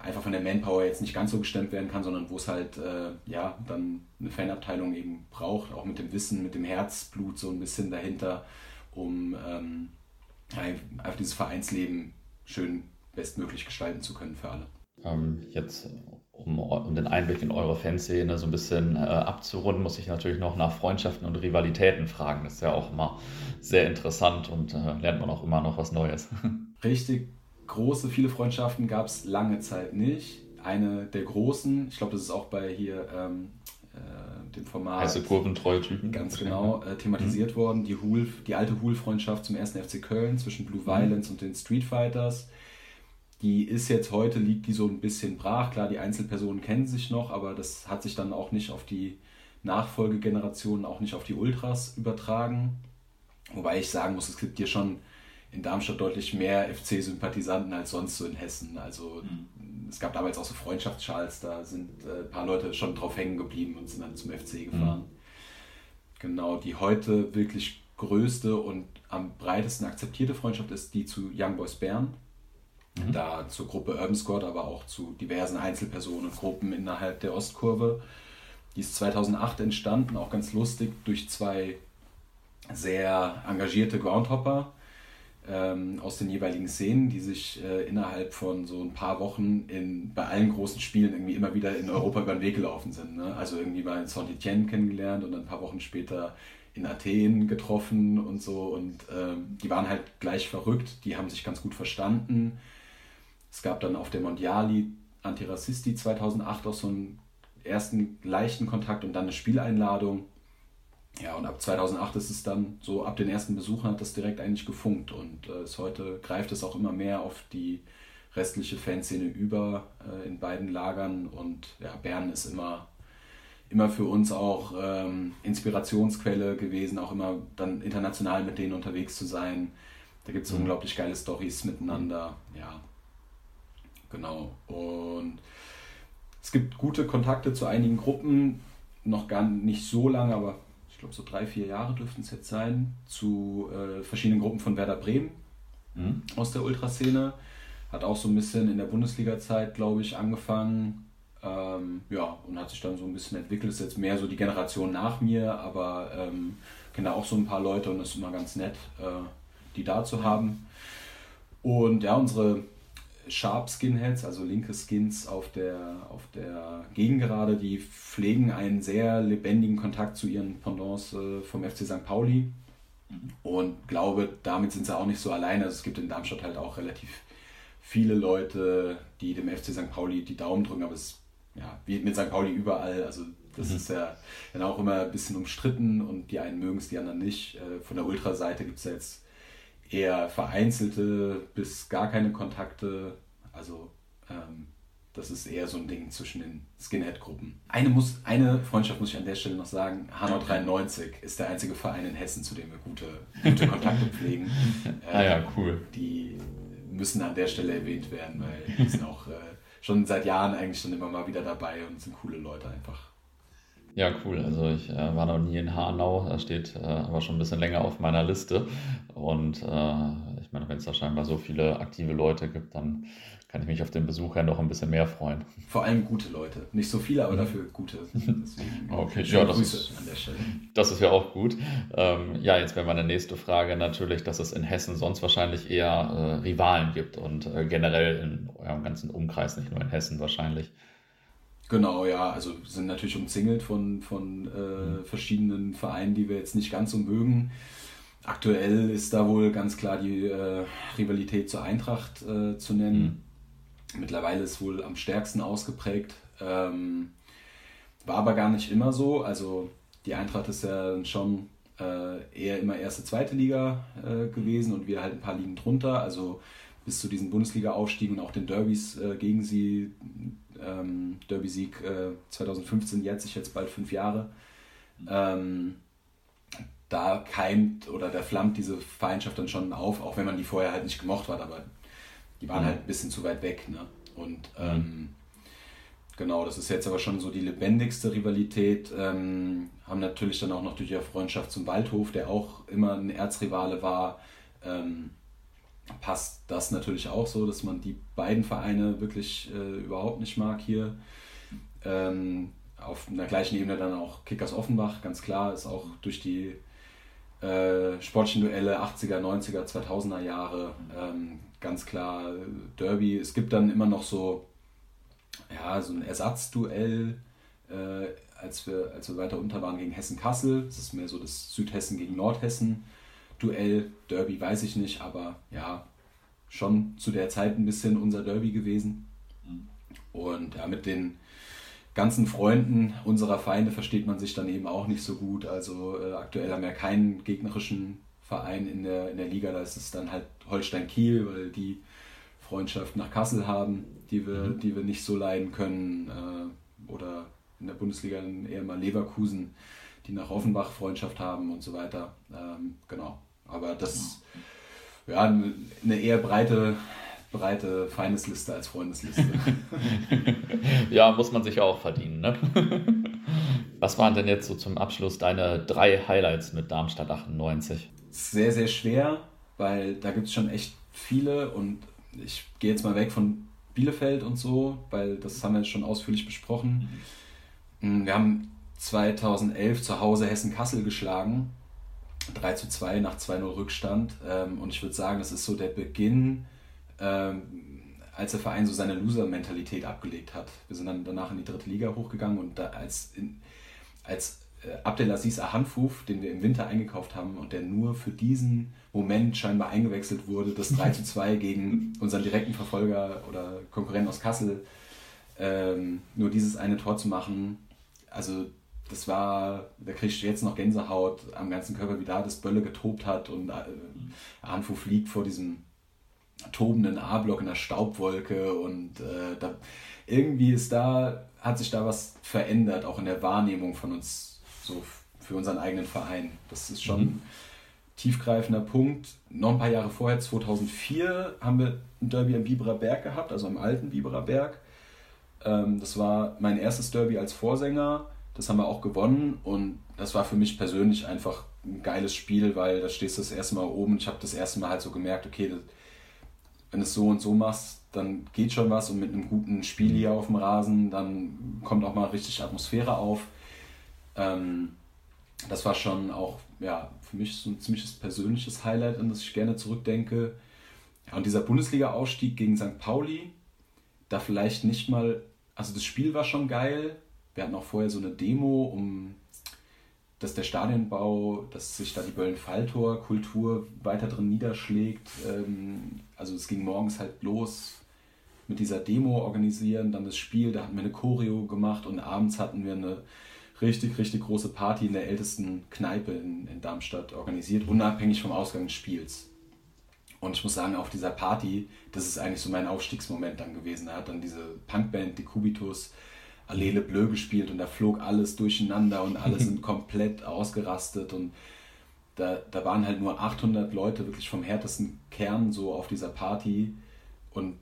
einfach von der Manpower jetzt nicht ganz so gestemmt werden kann, sondern wo es halt äh, ja dann eine Fanabteilung eben braucht, auch mit dem Wissen, mit dem Herzblut so ein bisschen dahinter, um ähm, einfach dieses Vereinsleben schön bestmöglich gestalten zu können für alle. Ähm, jetzt, um, um, den Einblick in eure Fanszene so ein bisschen äh, abzurunden, muss ich natürlich noch nach Freundschaften und Rivalitäten fragen. Das ist ja auch immer sehr interessant und äh, lernt man auch immer noch was Neues. Richtig große, viele Freundschaften gab es lange Zeit nicht. Eine der großen, ich glaube, das ist auch bei hier ähm, äh, dem Format. Heiße kurventreue Typen. Ganz genau, äh, thematisiert mhm. worden. Die, Hul, die alte Hul-Freundschaft zum ersten FC Köln zwischen Blue Violence mhm. und den Street Fighters die ist jetzt heute, liegt die so ein bisschen brach. Klar, die Einzelpersonen kennen sich noch, aber das hat sich dann auch nicht auf die Nachfolgegenerationen, auch nicht auf die Ultras übertragen. Wobei ich sagen muss, es gibt hier schon in Darmstadt deutlich mehr FC-Sympathisanten als sonst so in Hessen. Also mhm. es gab damals auch so Freundschaftsschals, da sind äh, ein paar Leute schon drauf hängen geblieben und sind dann zum FC gefahren. Mhm. Genau, die heute wirklich größte und am breitesten akzeptierte Freundschaft ist die zu Young Boys Bern. Mhm. Da zur Gruppe Urban Squad, aber auch zu diversen Einzelpersonen und Gruppen innerhalb der Ostkurve. Die ist 2008 entstanden, auch ganz lustig, durch zwei sehr engagierte Groundhopper ähm, aus den jeweiligen Szenen, die sich äh, innerhalb von so ein paar Wochen in, bei allen großen Spielen irgendwie immer wieder in Europa über den Weg gelaufen sind. Ne? Also irgendwie mal in Saint-Etienne kennengelernt und ein paar Wochen später in Athen getroffen und so. Und ähm, die waren halt gleich verrückt, die haben sich ganz gut verstanden es gab dann auf der Mondiali Antirassisti 2008 auch so einen ersten leichten Kontakt und dann eine Spieleinladung. Ja, und ab 2008 ist es dann so, ab den ersten Besuchen hat das direkt eigentlich gefunkt und äh, ist heute greift es auch immer mehr auf die restliche Fanszene über äh, in beiden Lagern und ja, Bern ist immer, immer für uns auch ähm, Inspirationsquelle gewesen, auch immer dann international mit denen unterwegs zu sein. Da gibt es mhm. unglaublich geile Stories miteinander. Ja, Genau. Und es gibt gute Kontakte zu einigen Gruppen, noch gar nicht so lange, aber glaube so drei, vier Jahre dürften es jetzt sein, zu äh, verschiedenen Gruppen von Werder Bremen mhm. aus der Ultraszene. Hat auch so ein bisschen in der Bundesliga-Zeit, glaube ich, angefangen. Ähm, ja, und hat sich dann so ein bisschen entwickelt. Ist jetzt mehr so die Generation nach mir, aber ähm, kenne auch so ein paar Leute und es ist immer ganz nett, äh, die da zu haben. Und ja, unsere Sharp Skinheads, also linke Skins auf der, auf der Gegengerade, die pflegen einen sehr lebendigen Kontakt zu ihren Pendants äh, vom FC St. Pauli. Und glaube, damit sind sie auch nicht so alleine. Also es gibt in Darmstadt halt auch relativ viele Leute, die dem FC St. Pauli die Daumen drücken, aber es ja, wie mit St. Pauli überall. Also das mhm. ist ja dann auch immer ein bisschen umstritten und die einen mögen es, die anderen nicht. Äh, von der Ultraseite gibt es ja jetzt eher vereinzelte bis gar keine Kontakte. Also ähm, das ist eher so ein Ding zwischen den Skinhead-Gruppen. Eine, muss, eine Freundschaft muss ich an der Stelle noch sagen. Hanau 93 ist der einzige Verein in Hessen, zu dem wir gute, gute Kontakte pflegen. Äh, *laughs* ah ja, ähm, cool. Die müssen an der Stelle erwähnt werden, weil die sind auch äh, schon seit Jahren eigentlich schon immer mal wieder dabei und sind coole Leute einfach. Ja, cool. Also ich äh, war noch nie in Hanau, das steht äh, aber schon ein bisschen länger auf meiner Liste. Und äh, ich meine, wenn es da scheinbar so viele aktive Leute gibt, dann kann ich mich auf den Besuch ja noch ein bisschen mehr freuen. Vor allem gute Leute. Nicht so viele, aber mhm. dafür gute. Deswegen *laughs* okay, ja, das ist, das ist ja auch gut. Ähm, ja, jetzt wäre meine nächste Frage natürlich, dass es in Hessen sonst wahrscheinlich eher äh, Rivalen gibt und äh, generell in eurem ganzen Umkreis, nicht nur in Hessen wahrscheinlich. Genau, ja, also sind natürlich umzingelt von, von äh, mhm. verschiedenen Vereinen, die wir jetzt nicht ganz so mögen. Aktuell ist da wohl ganz klar die äh, Rivalität zur Eintracht äh, zu nennen. Mhm. Mittlerweile ist wohl am stärksten ausgeprägt Ähm, war aber gar nicht immer so. Also die Eintracht ist ja schon äh, eher immer erste, zweite Liga äh, gewesen und wir halt ein paar Ligen drunter. Also bis zu diesen Bundesliga-Aufstiegen und auch den Derbys äh, gegen sie. Ähm, Derby-Sieg 2015 jährt sich jetzt bald fünf Jahre. Ähm, da keimt oder da flammt diese Feindschaft dann schon auf, auch wenn man die vorher halt nicht gemocht hat, aber die waren mhm. halt ein bisschen zu weit weg. Ne? Und ähm, mhm. genau, das ist jetzt aber schon so die lebendigste Rivalität. Ähm, haben natürlich dann auch noch durch ihre Freundschaft zum Waldhof, der auch immer ein Erzrivale war, ähm, passt das natürlich auch so, dass man die beiden Vereine wirklich äh, überhaupt nicht mag hier. Ähm, auf einer gleichen Ebene dann auch Kickers Offenbach, ganz klar, ist auch durch die äh, sportlichen Duelle 80er, 90er, 2000er Jahre ähm, ganz klar Derby. Es gibt dann immer noch so, ja, so ein Ersatzduell, äh, als, wir, als wir weiter unter waren gegen Hessen-Kassel. Das ist mehr so das Südhessen gegen Nordhessen. Duell, Derby weiß ich nicht, aber ja, schon zu der Zeit ein bisschen unser Derby gewesen. Und ja, mit den ganzen Freunden unserer Feinde versteht man sich dann eben auch nicht so gut. Also äh, aktuell haben wir keinen gegnerischen Verein in der, in der Liga, da ist es dann halt Holstein Kiel, weil die Freundschaft nach Kassel haben, die wir, mhm. die wir nicht so leiden können. Äh, oder in der Bundesliga dann eher mal Leverkusen, die nach Offenbach Freundschaft haben und so weiter. Ähm, genau. Aber das ja eine eher breite breite Feindesliste als Freundesliste. *laughs* ja, muss man sich ja auch verdienen. Ne? *laughs* Was waren denn jetzt so zum Abschluss deine drei Highlights mit Darmstadt 98? Sehr, sehr schwer, weil da gibt es schon echt viele und ich gehe jetzt mal weg von Bielefeld und so, weil das haben wir schon ausführlich besprochen. Mhm. Wir haben 2011 zu Hause Hessen-Kassel geschlagen. 3 zu 2 nach 2-0 Rückstand. Ähm, und ich würde sagen, das ist so der Beginn ähm, als der Verein so seine Loser-Mentalität abgelegt hat. Wir sind dann danach in die dritte Liga hochgegangen und da als, in, als Abdelaziz Ahanfouf, den wir im Winter eingekauft haben und der nur für diesen Moment scheinbar eingewechselt wurde, das 3 zu 2 *laughs* gegen unseren direkten Verfolger oder Konkurrenten aus Kassel, ähm, nur dieses eine Tor zu machen, also das war, da kriegst du jetzt noch Gänsehaut am ganzen Körper, wie da das Bölle getobt hat und äh, Ahanfouf liegt vor diesem tobenden A-Block in der Staubwolke und äh, da, irgendwie ist da, hat sich da was verändert, auch in der Wahrnehmung von uns, so für unseren eigenen Verein. Das ist schon mhm. ein tiefgreifender Punkt. Noch ein paar Jahre vorher, 2004, haben wir ein Derby am Biberer Berg gehabt, also am alten Biberer Berg. Ähm, das war mein erstes Derby als Vorsänger. Das haben wir auch gewonnen und das war für mich persönlich einfach ein geiles Spiel, weil da stehst du das erste Mal oben ich habe das erste Mal halt so gemerkt, okay, wenn du es so und so machst, dann geht schon was und mit einem guten Spiel hier auf dem Rasen, dann kommt auch mal richtig Atmosphäre auf. Ähm, das war schon auch ja, für mich so ein ziemliches persönliches Highlight, an das ich gerne zurückdenke. Und dieser Bundesliga-Ausstieg gegen St. Pauli, da vielleicht nicht mal, also das Spiel war schon geil. Wir hatten auch vorher so eine Demo, um dass der Stadionbau, dass sich da die Böllen-Falltor-Kultur weiter drin niederschlägt. Ähm, also es ging morgens halt los mit dieser Demo organisieren, dann das Spiel, da hatten wir eine Choreo gemacht und abends hatten wir eine richtig, richtig große Party in der ältesten Kneipe in, in Darmstadt organisiert, unabhängig vom Ausgang des Spiels. Und ich muss sagen, auf dieser Party, das ist eigentlich so mein Aufstiegsmoment dann gewesen. Da hat dann diese Punkband, die Kubitus, Allele Bleu gespielt und da flog alles durcheinander und alle *laughs* sind komplett ausgerastet und da, da waren halt nur 800 Leute wirklich vom härtesten Kern so auf dieser Party und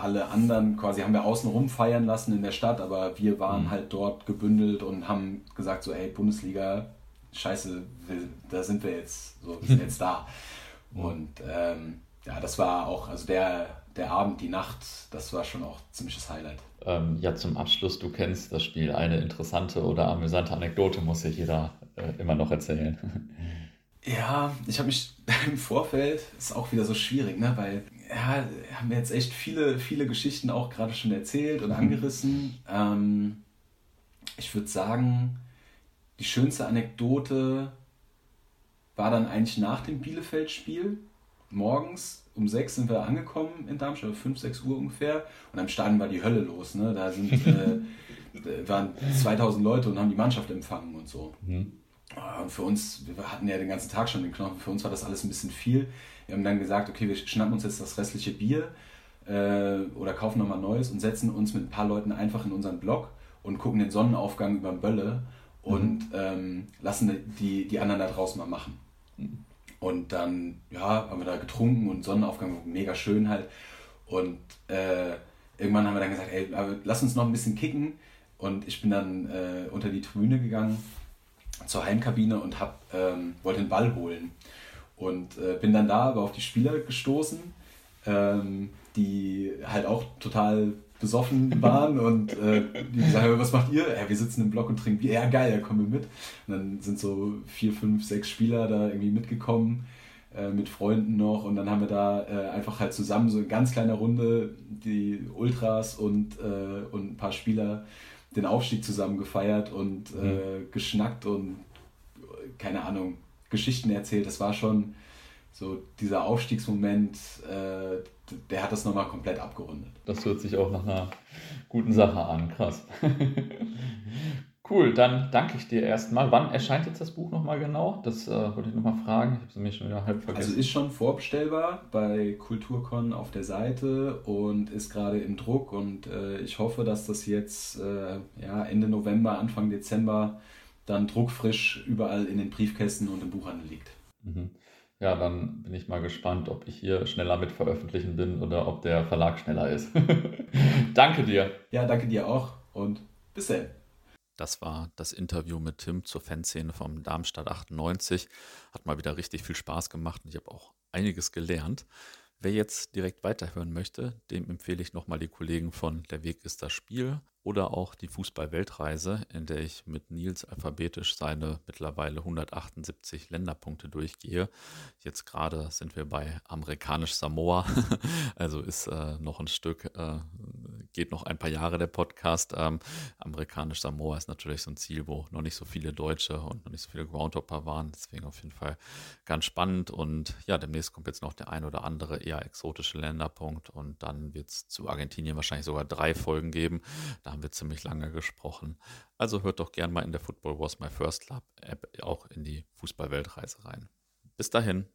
alle anderen quasi haben wir außenrum feiern lassen in der Stadt, aber wir waren mhm. halt dort gebündelt und haben gesagt so, ey, Bundesliga, scheiße, da sind wir jetzt, so, wir sind *laughs* jetzt da. Und ähm, ja, das war auch, also der, der Abend, die Nacht, das war schon auch ziemliches Highlight. Ähm, ja, zum Abschluss, du kennst das Spiel. Eine interessante oder amüsante Anekdote muss sich jeder äh, immer noch erzählen. Ja, ich habe mich *laughs* im Vorfeld, ist auch wieder so schwierig, ne? weil ja, haben wir jetzt echt viele, viele Geschichten auch gerade schon erzählt und mhm. angerissen. Ähm, ich würde sagen, die schönste Anekdote war dann eigentlich nach dem Bielefeld-Spiel. Morgens um sechs sind wir angekommen in Darmstadt, fünf, sechs Uhr ungefähr. Und am Stadion war die Hölle los. Ne? Da sind, äh, *laughs* waren 2000 Leute und haben die Mannschaft empfangen und so. Mhm. Ah, und für uns, wir hatten ja den ganzen Tag schon den Knochen, für uns war das alles ein bisschen viel. Wir haben dann gesagt, okay, wir schnappen uns jetzt das restliche Bier äh, oder kaufen nochmal Neues und setzen uns mit ein paar Leuten einfach in unseren Block und gucken den Sonnenaufgang über den Bölle und mhm. ähm, lassen die, die anderen da draußen mal machen. Mhm. Und dann, ja, haben wir da getrunken und Sonnenaufgang mega schön halt. Und äh, irgendwann haben wir dann gesagt, ey, lass uns noch ein bisschen kicken. Und ich bin dann äh, unter die Tribüne gegangen zur Heimkabine und hab, ähm, wollte den Ball holen. Und äh, bin dann da aber auf die Spieler gestoßen, ähm, die halt auch total besoffen *laughs* waren und äh, die gesagt haben, was macht ihr? Ja, wir sitzen im Block und trinken Bier. Ja, geil, ja, kommen wir mit. Und dann sind so vier, fünf, sechs Spieler da irgendwie mitgekommen, äh, mit Freunden noch. Und dann haben wir da äh, einfach halt zusammen so in ganz kleiner Runde die Ultras und, äh, und ein paar Spieler den Aufstieg zusammen gefeiert und äh, mhm. geschnackt und keine Ahnung, Geschichten erzählt. Das war schon so dieser Aufstiegsmoment, äh, der hat das nochmal komplett abgerundet. Das hört sich auch nach einer guten Sache an, krass. Cool, dann danke ich dir erstmal. Wann erscheint jetzt das Buch nochmal genau? Das äh, wollte ich nochmal fragen. Ich habe es mir schon wieder halb vergessen. Also ist schon vorbestellbar bei Kulturcon auf der Seite und ist gerade im Druck und äh, ich hoffe, dass das jetzt äh, ja, Ende November, Anfang Dezember dann druckfrisch überall in den Briefkästen und im Buchhandel liegt. Mhm. Ja, dann bin ich mal gespannt, ob ich hier schneller mit veröffentlichen bin oder ob der Verlag schneller ist. *laughs* danke dir. Ja, danke dir auch und bis dann. Das war das Interview mit Tim zur Fanszene vom Darmstadt 98. Hat mal wieder richtig viel Spaß gemacht und ich habe auch einiges gelernt. Wer jetzt direkt weiterhören möchte, dem empfehle ich nochmal die Kollegen von Der Weg ist das Spiel oder auch die Fußball-Weltreise, in der ich mit Nils alphabetisch seine mittlerweile 178 Länderpunkte durchgehe. Jetzt gerade sind wir bei amerikanisch Samoa, *laughs* also ist äh, noch ein Stück, äh, geht noch ein paar Jahre der Podcast. Ähm, amerikanisch Samoa ist natürlich so ein Ziel, wo noch nicht so viele Deutsche und noch nicht so viele Groundhopper waren. Deswegen auf jeden Fall ganz spannend. Und ja, demnächst kommt jetzt noch der ein oder andere eher exotische Länderpunkt und dann wird es zu Argentinien wahrscheinlich sogar drei Folgen geben. Da haben wir ziemlich lange gesprochen. Also hört doch gern mal in der Football Was My First Club App auch in die Fußballweltreise rein. Bis dahin.